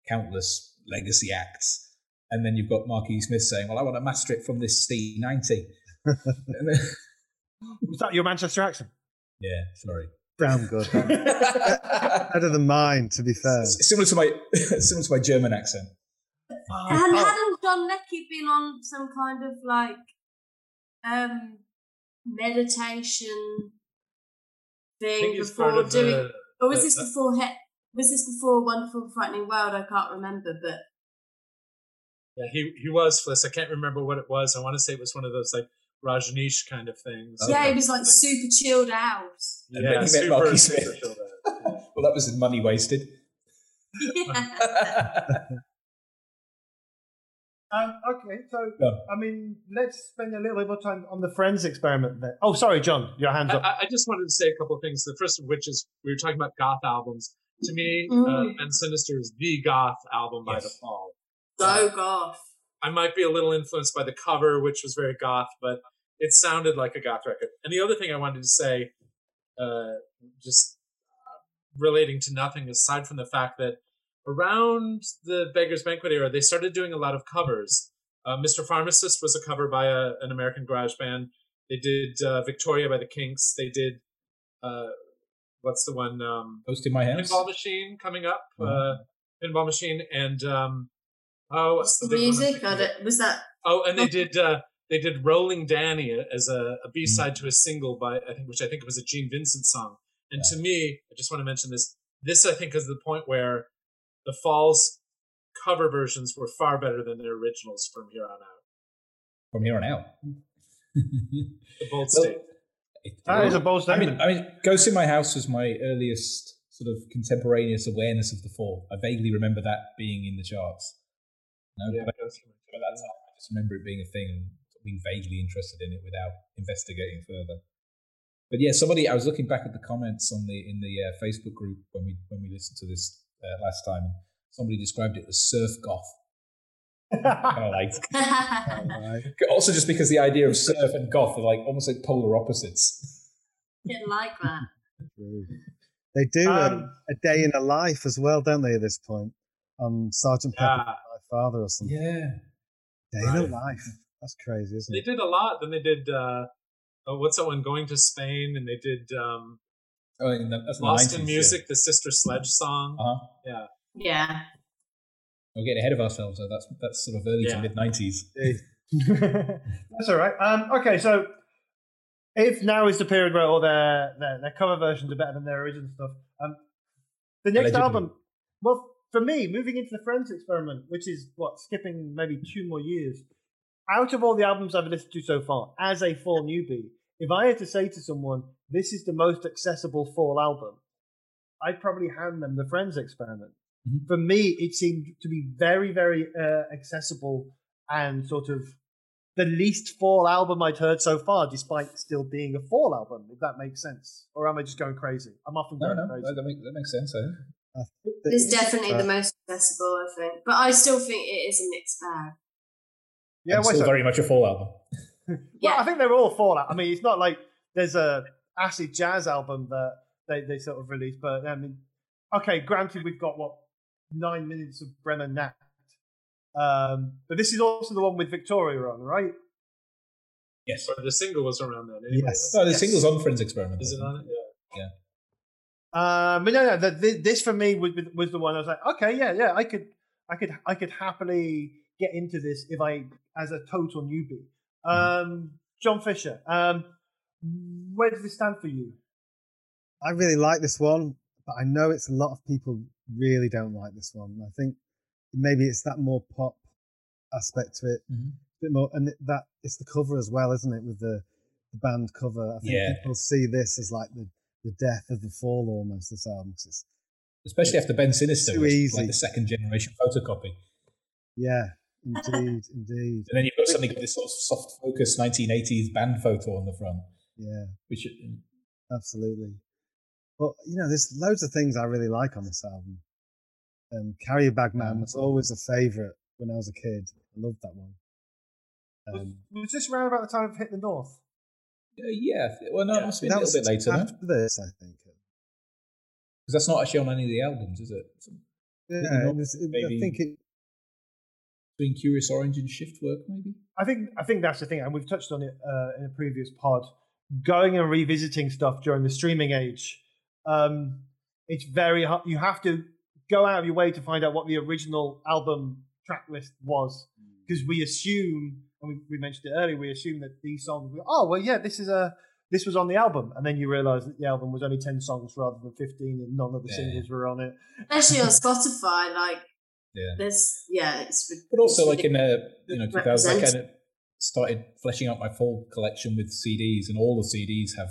countless legacy acts. And then you've got Marky Smith saying, "Well, I want to master it from this C90." *laughs* And then- *laughs* Was that your Manchester accent? yeah, sorry. Damn good. *laughs* Better than mine, to be fair. It's similar to my similar to my German accent. And hadn't John Leckie been on some kind of like um meditation thing think he's part before doing the. or was the- this the- before he- was this before Wonderful Frightening World? I can't remember, but Yeah, he he was Fliss. I can't remember what it was. I want to say it was one of those like Rajneesh kind of things. Okay. yeah, he was like Like- super chilled out. And Yeah, then he met super, Marky super Smith. *laughs* Yeah. well, that was money wasted. *laughs* yeah. *laughs* Um, okay, so Go on. I mean, let's spend a little bit more time on the Frenz Experiment then. Oh, sorry, John, your hands I, up. I- I just wanted to say a couple of things. The first of which is we were talking about goth albums. To me, uh, Mm. Sinister is the goth album by the fall. so goth. I might be a little influenced by the cover, which was very goth, but it sounded like a goth record. And the other thing I wanted to say, uh, just uh, relating to nothing aside from the fact that around the Beggar's Banquet era, they started doing a lot of covers. Uh, Mr. Pharmacist was a cover by a, an American garage band. They did uh, Victoria by the Kinks. They did, uh, what's the one? Um, Ghost in my house. Pinball Machine coming up. Uh, Mhm. Pinball Machine and um, oh, What's the big music? thinking I don't, was that Oh, and they did uh, they did "Rollin' Dany" as a, a B side to a single by I think, which I think was a Gene Vincent song. And to me, I just want to mention this. This I think is the point where the Falls cover versions were far better than their originals from here on out. From here on out. The bold Well, That is a bold statement. I mean, I mean, Ghost in My House was my earliest sort of contemporaneous awareness of the fall. I vaguely remember that being in the charts. No, Yeah, but Ghost in My at that time, I just remember it being a thing and being vaguely interested in it without investigating further. But yeah, somebody I was looking back at the comments on the in the uh, Facebook group when we when we listened to this uh, last time, and somebody described it as surf goth. Kind of like *laughs* Right. also just because the idea of surf and goth are like almost like polar opposites. Didn't like that. They do um, Um, a day in a life as well, don't they? At this point, on Sergeant Pepper, Yeah. My Father, or something. Yeah. Day in a life. That's crazy, isn't They it? They did a lot. Then they did uh, oh, what's that one? Going to Spain, and they did um, Oh, in the, that's in the Lost 90s, in Music, the Sister Sledge song. Yeah. Uh-huh. Yeah, Yeah. We're getting ahead of ourselves. Though. That's that's sort of early Yeah. to mid nineties. *laughs* That's all right. Um, okay, so if now is the period where all their, their their cover versions are better than their original stuff, um, the next Allegedly. album, well, for me, moving into the Frenz Experiment, which is what skipping maybe two more years, out of all the albums I've listened to so far, as a full newbie, if I had to say to someone, "This is the most accessible fall album," I'd probably hand them the Frenz Experiment. Mhm. For me, it seemed to be very, very uh, accessible and sort of the least fall album I'd heard so far, despite still being a fall album, if that makes sense. Or am I just going crazy? I'm often going no, crazy. that, makes, that makes sense. I think. It's definitely uh, the most accessible, I think. But I still think it is a mixed bag. yeah, And wait, still so- very much a fall album. Well, Yeah. I think they're all Fallout. I mean, it's not like there's a acid jazz album that they, they sort of released, but I mean, okay, granted, we've got what nine minutes of Bremen Nacht, um, but this is also the one with Victoria on, right? Yes. or the single was around then. Anyway. Yes. No, the Yes. single's on Frenz Experiment. Is it on it? Yeah. Um, but no, no, the, the, this for me was was the one I was like, okay, yeah, yeah, I could, I could, I could happily get into this if I, as a total newbie. Um, John Fisher, um, where does this stand for you? I really like this one, but I know it's a lot of people really don't like this one. I think maybe it's that more pop aspect to it, Mhm. a bit more, and that it's the cover as well, isn't it? With the, the band cover, I think Yeah. people see this as like the, the death of the fall almost. This album, Especially after Bend Sinister Too easy. like the second generation photocopy. yeah, indeed, indeed, And then you've got something with this sort of soft focus 1980s band photo on the front, yeah, which absolutely. But you know, there's loads of things I really like on this album. Um, Carry a Bag Man was always a favourite when I was a kid. I loved that one. Was, Um, was this around about the time of Hit the North? Uh, yeah, well, no, it must be a little bit later, no? after this, I think. Because that's not actually on any of the albums, is it? Yeah, it was, it, I think it. Between Kurious Oranj and Shift Work, maybe? I think I think that's the thing, and we've touched on it uh, in a previous pod. Going and revisiting stuff during the streaming age, um, it's very hard. You have to go out of your way to find out what the original album track list was, because we assume, and we, we mentioned it earlier, we assume that these songs. Oh well, yeah, this is a this was on the album, and then you realise that the album was only ten songs rather than fifteen, and none of the Yeah. singles were on it. Especially on Spotify, like Yeah. there's yeah, it's But also, it's like in a you know, 2000, I kind of started fleshing out my full collection with CDs, and all the CDs have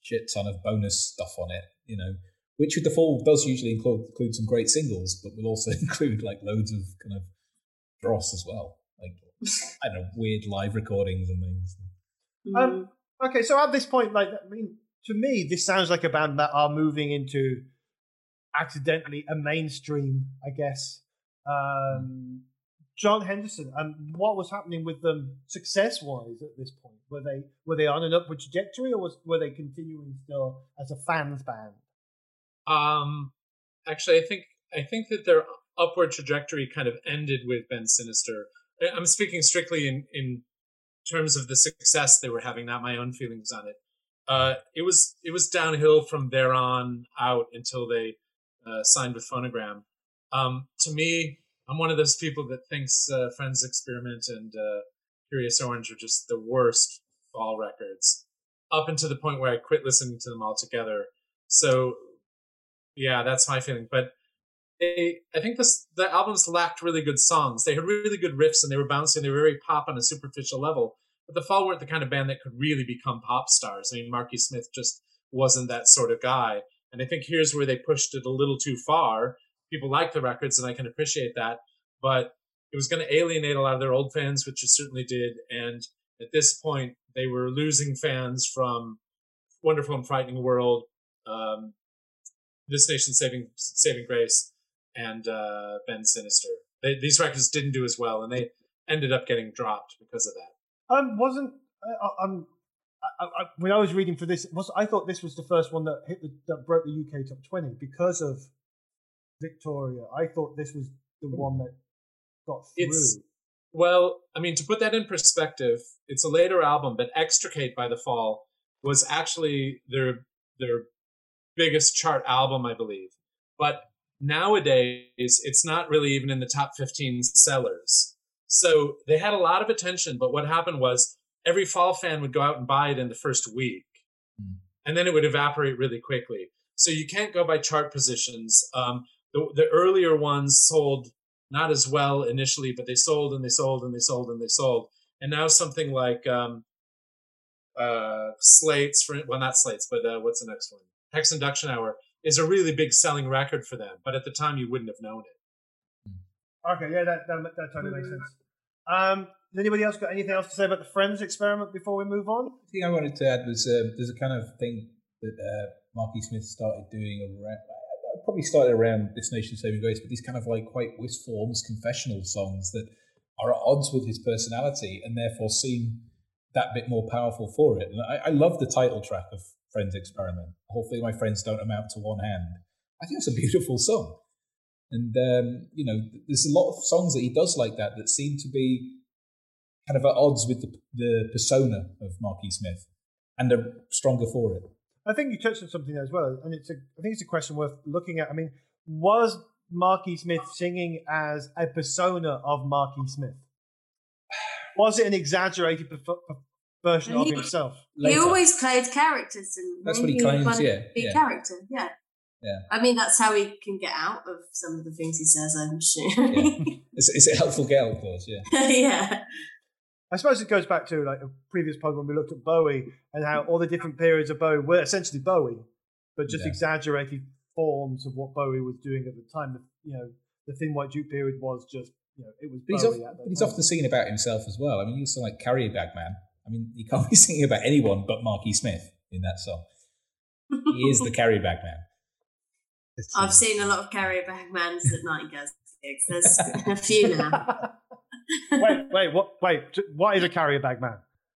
shit ton of bonus stuff on it. You know, which with the full does usually include, include some great singles, but will also *laughs* include like loads of kind of dross as well, like I don't know, weird live recordings and things. Mm. Um, okay, so at this point, like, I mean, to me, this sounds like a band that are moving into accidentally a mainstream, I guess. Um, John Henderson, and what was happening with them success-wise at this point? Were they were they on an upward trajectory, or was were they continuing still as a fans band? Um, actually, I think I think that their upward trajectory kind of ended with Bend Sinister. I'm speaking strictly in in terms of the success they were having, not my own feelings on it. Uh, it was it was downhill from there on out until they uh, signed with Phonogram. Um, to me, I'm one of those people that thinks uh, Frenz Experiment and uh, Kurious Oranj are just the worst fall records. Up until the point where I quit listening to them altogether. So yeah, that's my feeling. But they, I think this the albums lacked really good songs. They had really good riffs and they were bouncing. They were very pop on a superficial level. But the Fall weren't the kind of band that could really become pop stars. I mean, Marky Smith just wasn't that sort of guy. And I think here's where they pushed it a little too far. People like the records, and I can appreciate that. But it was going to alienate a lot of their old fans, which it certainly did. And at this point, they were losing fans from Wonderful and Frightening World, um, This Nation Saving Saving Grace, and uh, Bend Sinister. They, these records didn't do as well, and they ended up getting dropped because of that. Um, wasn't um, I, I, when I was reading for this, was I thought this was the first one that hit the, that broke the UK top twenty because of Victoria. I thought this was the hmm. one that got through. It's well, I mean, to put that in perspective, it's a later album, but "Extricate" by The Fall was actually their their biggest chart album, I believe. But nowadays, it's not really even in the top 15 sellers. So they had a lot of attention, but what happened was every Fall fan would go out and buy it in the first week, Mm. and then it would evaporate really quickly. So you can't go by chart positions. Um, the, the earlier ones sold not as well initially, but they sold and they sold and they sold and they sold. And now something like um, uh, Slates, for well, not Slates, but uh, what's the next one? Hex Enduction Hour is a really big selling record for them, but at the time you wouldn't have known it. Okay, yeah, that, that, that totally makes sense. Um, has anybody else got anything else to say about the Frenz Experiment before we move on? The thing I wanted to add was uh, there's a kind of thing that uh, Marky Smith started doing around, uh, probably started around This Nation Saving Grace, but these kind of like quite wistful, almost confessional songs that are at odds with his personality and therefore seem that bit more powerful for it. And I, I love the title track of Frenz Experiment. Hopefully, my friends don't amount to one hand. I think it's a beautiful song. And, um, you know, there's a lot of songs that he does like that that seem to be kind of at odds with the, the persona of Marky Smith and are stronger for it. I think you touched on something there as well, and it's a, I think it's a question worth looking at. I mean, was Marky Smith singing as a persona of Marky Smith? Was it an exaggerated perf- per- version of He- himself? He always played characters, and That's what he claims, yeah, be yeah. a character. Yeah. Yeah. I mean, that's how he can get out of some of the things he says. I'm sure. *laughs* It's, it's a helpful get out clause, yeah. *laughs* yeah. I suppose it goes back to like a previous pod when we looked at Bowie and how all the different periods of Bowie were essentially Bowie, but just Yeah. exaggerated forms of what Bowie was doing at the time. The, you know, the Thin White Duke period was just, you know, it was But he's, Bowie off, at that but he's often singing about himself as well. I mean, he was like Carrier Bag Man. I mean, he can't *laughs* be singing about anyone but Marky Smith in that song. He is the Carrier Bag Man. I've seen a lot of carrier bag mans at Nightingale's gigs. There's a few now. *laughs* wait, wait, what? Wait, what is a carrier bag man?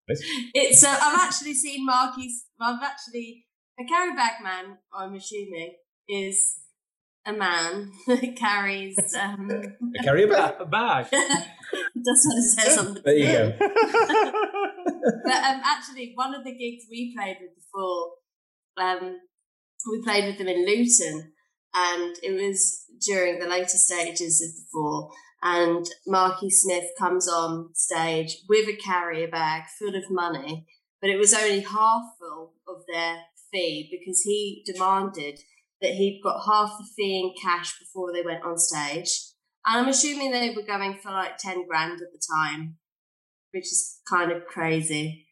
It's. Uh, I've actually seen Marky's. I've actually a carrier bag man. I'm assuming is a man *laughs* that carries. Um, A Carrier Bag? A bag. that's what it says on the. There you go. *laughs* But um, actually, one of the gigs we played with before, um, we played with them in Luton, and it was during the later stages of the fall. And Marky Smith comes on stage with a carrier bag full of money, but it was only half full of their fee because he demanded that he'd got half the fee in cash before they went on stage. And I'm assuming they were going for like 10 grand at the time, which is kind of crazy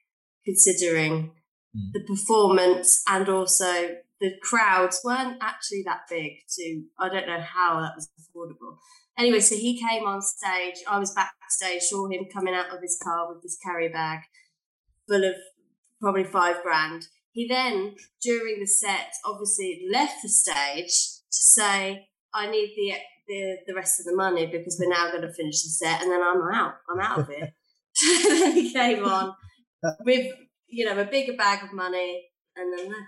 considering Hmm. the performance and also the crowds weren't actually that big to I don't know how that was affordable. Anyway, so he came on stage. I was backstage, saw him coming out of his car with this carry bag full of probably five grand. He then, during the set, obviously left the stage to say, I need the the, the rest of the money because we're now going to finish the set and then I'm out. I'm out of it. *laughs* then he came on *laughs* with, you know, a bigger bag of money and then left.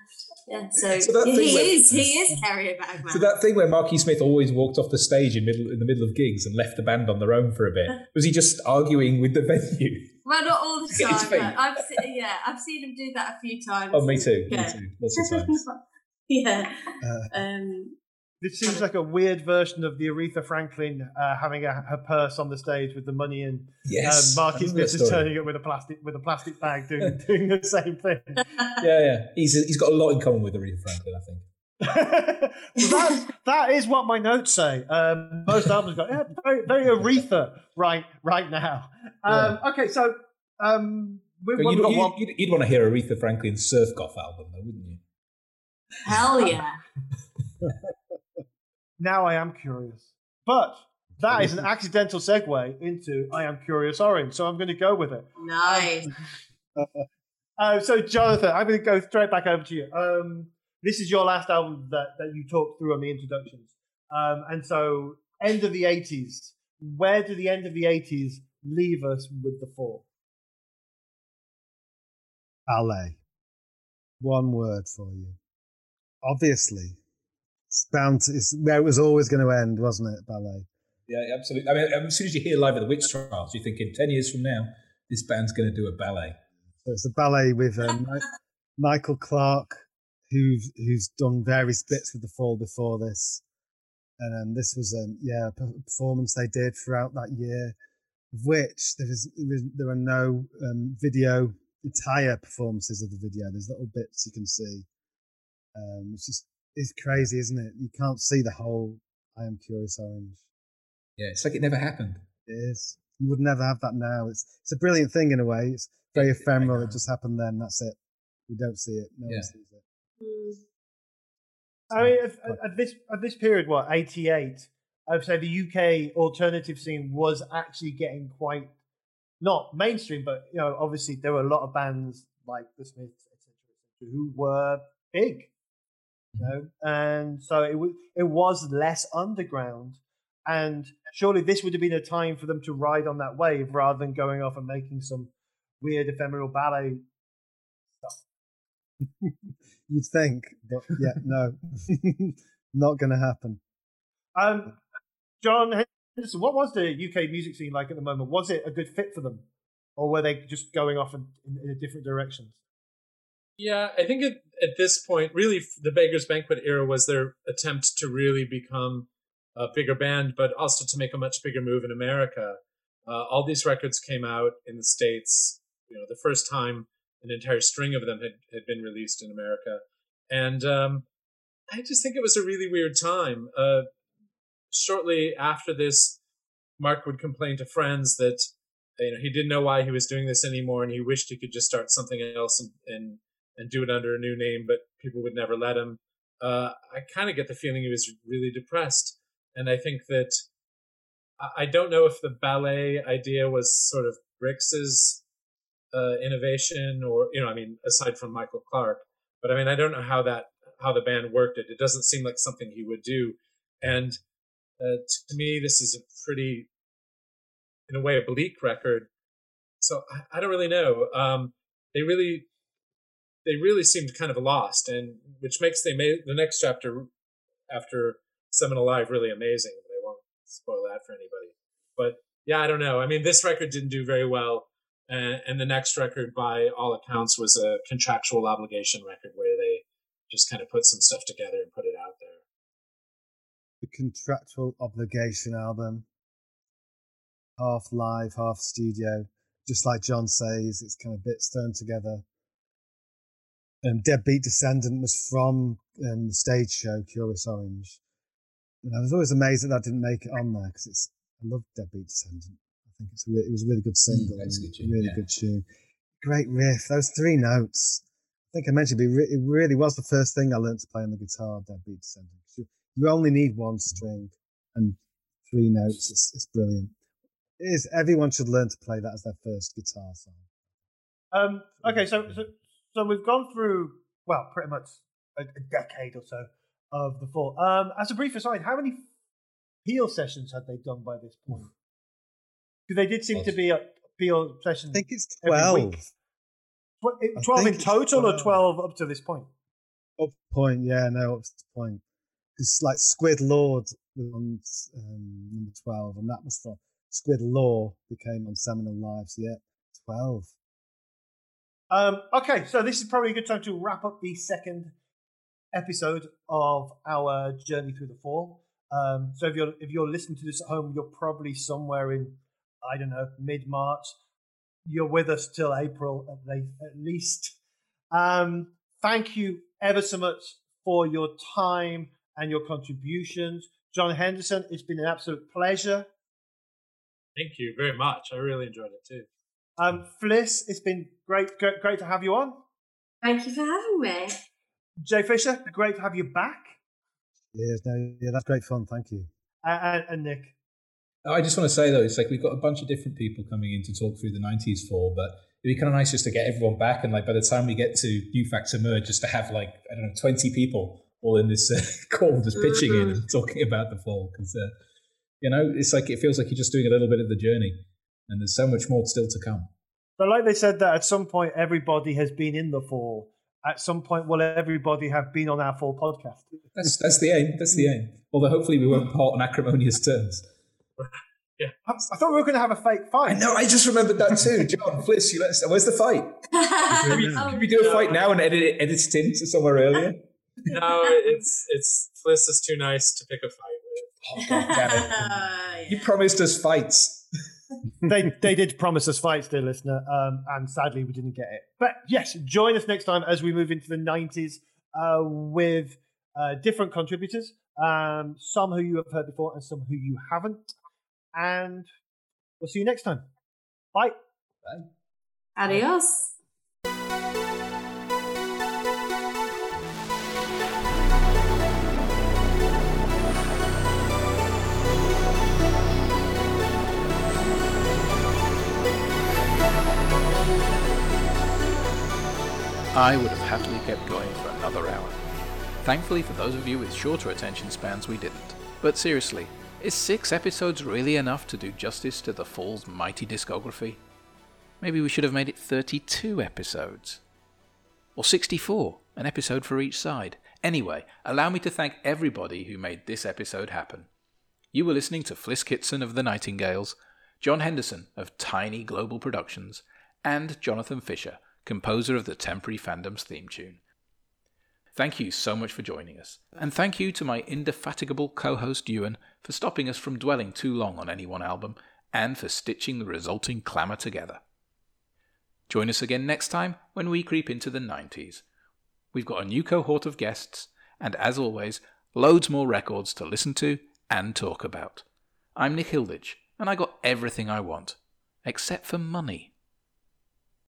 Yeah, so, So that he thing where- is he is carrier bag man. So that thing where Marky Smith always walked off the stage in middle in the middle of gigs and left the band on their own for a bit. *laughs* Was he just arguing with the venue? well, not all the *laughs* Get his time. But I've se- yeah, I've seen him do that a few times. Oh, me too. Me Yeah. too. Lots of times. *laughs* yeah. Uh, Um, This seems like a weird version of the Aretha Franklin uh, having a, her purse on the stage with the money in. Yes. um, Marky I remember Smith that is turning it with a plastic with a plastic bag, doing *laughs* doing the same thing. *laughs* Yeah, yeah. He's he's got a lot in common with Aretha Franklin, I think. *laughs* that, that is what my notes say. Um, most albums got yeah, very, very Aretha right right now. Um, Okay, so um, we, But you'd, got you'd, one. you'd, you'd want to hear Aretha Franklin's Surf Goth album, though, wouldn't you? hell yeah. Now I am curious, but that is an accidental segue into I am curious orange. So I'm going to go with it. Nice. *laughs* Uh, so Jonathan, I'm going to go straight back over to you. Um, this is your last album that, that you talked through on the introductions, um, and so end of the '80s. Where do the end of the '80s leave us with the four? ballet. One word for you. Obviously, it's bound to, it's where it was always going to end, wasn't it? Ballet. Yeah, absolutely. I mean, as soon as you hear live at the witch trials, you're thinking ten years from now, this band's going to do a ballet. So it's a ballet with um, Michael Clark, who's who's done various bits with the fall before this, and um, this was um, yeah a performance they did throughout that year, of which there is there are no um, video entire performances of the video. There's little bits you can see. Um, it's just it's crazy, isn't it? You can't see the whole I Am Kurious Oranj. Yeah, it's like it never happened. It is. You would never have that now. It's it's a brilliant thing in a way. It's very ephemeral. It just happened then. That's it. We don't see it. No yeah. one sees it. Mm. I mean, at, at, this at this period, what eighty eight? I'd say the UK alternative scene was actually getting quite not mainstream, but you know, obviously there were a lot of bands like the Smiths, etc., etc., who were big, you know, and so it was it was less underground. And surely this would have been a time for them to ride on that wave rather than going off and making some weird ephemeral ballet stuff. *laughs* You'd think, but yeah, no, *laughs* not going to happen. Um, John Henderson, what was the UK music scene like at the moment? Was it a good fit for them, or were they just going off in, in, in different directions? Yeah, I think at, at this point, really, the Beggars Banquet era was their attempt to really become a bigger band, but also to make a much bigger move in America. Uh, all these records came out in the States, you know, the first time an entire string of them had, had been released in America. And um, I just think it was a really weird time. Uh, shortly after this, Mark would complain to friends that you know he didn't know why he was doing this anymore, and he wished he could just start something else and and, and do it under a new name, but people would never let him. Uh, I kind of get the feeling he was really depressed, and I think that I don't know if the ballet idea was sort of Brix's uh, innovation, or you know, I mean, aside from Michael Clark, but I mean, I don't know how that how the band worked it. It doesn't seem like something he would do, and uh, to me, this is a pretty, in a way, a bleak record. So I, I don't really know. Um, they really, they really seemed kind of lost, and which makes they made the next chapter after Seminal Live really amazing. They won't spoil that for anybody. But yeah, I don't know. I mean, this record didn't do very well, and, and the next record, by all accounts, was a contractual obligation record where they just kind of put some stuff together and put it out there the contractual obligation album, half live, half studio. Just like John says, it's kind of bits thrown together. Um, Deadbeat Descendant was from um, the stage show Kurious Oranj. And I was always amazed that that didn't make it on there because it's I love Deadbeat Descendant. I think it's a re- it was a really good mm, single, mm, good tune, really yeah. good tune. Great riff. Those three notes. I think I mentioned it really was the first thing I learned to play on the guitar. Deadbeat Descendant you only need one string and three notes. It's, it's brilliant. It is. Everyone should learn to play that as their first guitar song. Um, okay, so, so so we've gone through well, pretty much a, a decade or so of the Fall. Um, as a brief aside, how many Peel sessions had they done by this point? Because they did seem to be a Peel session. I think it's twelve. Twelve in total, 12. or twelve up to this point? Up point, yeah, no, up to this point because like Squid Law was on um, number twelve, and that was for Squid Law became on Seminal Lives, So yeah, twelve. Um, okay, so this is probably a good time to wrap up the second episode of our journey through the fall. Um, so if you're if you're listening to this at home, you're probably somewhere in I don't know mid March. You're with us till April at, at least. Um, thank you ever so much for your time and your contributions. John Henderson, it's been an absolute pleasure. Thank you very much. I really enjoyed it too. Um, Fliss, it's been great, great, great to have you on. Thank you for having me. Jay Fisher, great to have you back. Yeah, no, yeah, that's great fun. Thank you. and, and Nick. I just want to say though, it's like we've got a bunch of different people coming in to talk through the '90s fall, but it'd be kind of nice just to get everyone back, and like by the time we get to New Facts Emerge, just to have like I don't know, 20 people all in this uh, *laughs* call, just pitching in and mm-hmm. talking about the fall because uh, you know it's like it feels like you're just doing a little bit of the journey, and there's so much more still to come. But like they said that at some point everybody has been in the fall. At some point, will everybody have been on our fall podcast? That's that's the aim. That's the aim. Although hopefully we won't part on acrimonious terms. *laughs* I, I thought we were going to have a fake fight. I know. I just remembered that too. *laughs* John Fliss, you let us. Where's the fight? Can we, can we do a fight now and edit it, edit it into somewhere earlier? *laughs* no, it's it's Fliss is too nice to pick a fight with. Oh, God damn it. yeah. You promised us fights. They they did promise us fights, dear listener, um, and sadly we didn't get it. But yes, join us next time as we move into the nineties uh, with uh, different contributors, um, some who you have heard before and some who you haven't. And we'll see you next time. Bye. Adios. I would have happily kept going for another hour. Thankfully, for those of you with shorter attention spans, we didn't. But seriously, is six episodes really enough to do justice to the Fall's mighty discography? Maybe we should have made it 32 episodes. Or 64, an episode for each side. Anyway, allow me to thank everybody who made this episode happen. You were listening to Fliss Kitson of The Nightingales, John Henderson of Tiny Global Productions, and Jonathan Fisher, composer of the Temporary Fandom's theme tune. Thank you so much for joining us, and thank you to my indefatigable co host Ewan for stopping us from dwelling too long on any one album and for stitching the resulting clamour together. Join us again next time when we creep into the 90s. We've got a new cohort of guests, and as always, loads more records to listen to and talk about. I'm Nick Hilditch, and I got everything I want, except for money.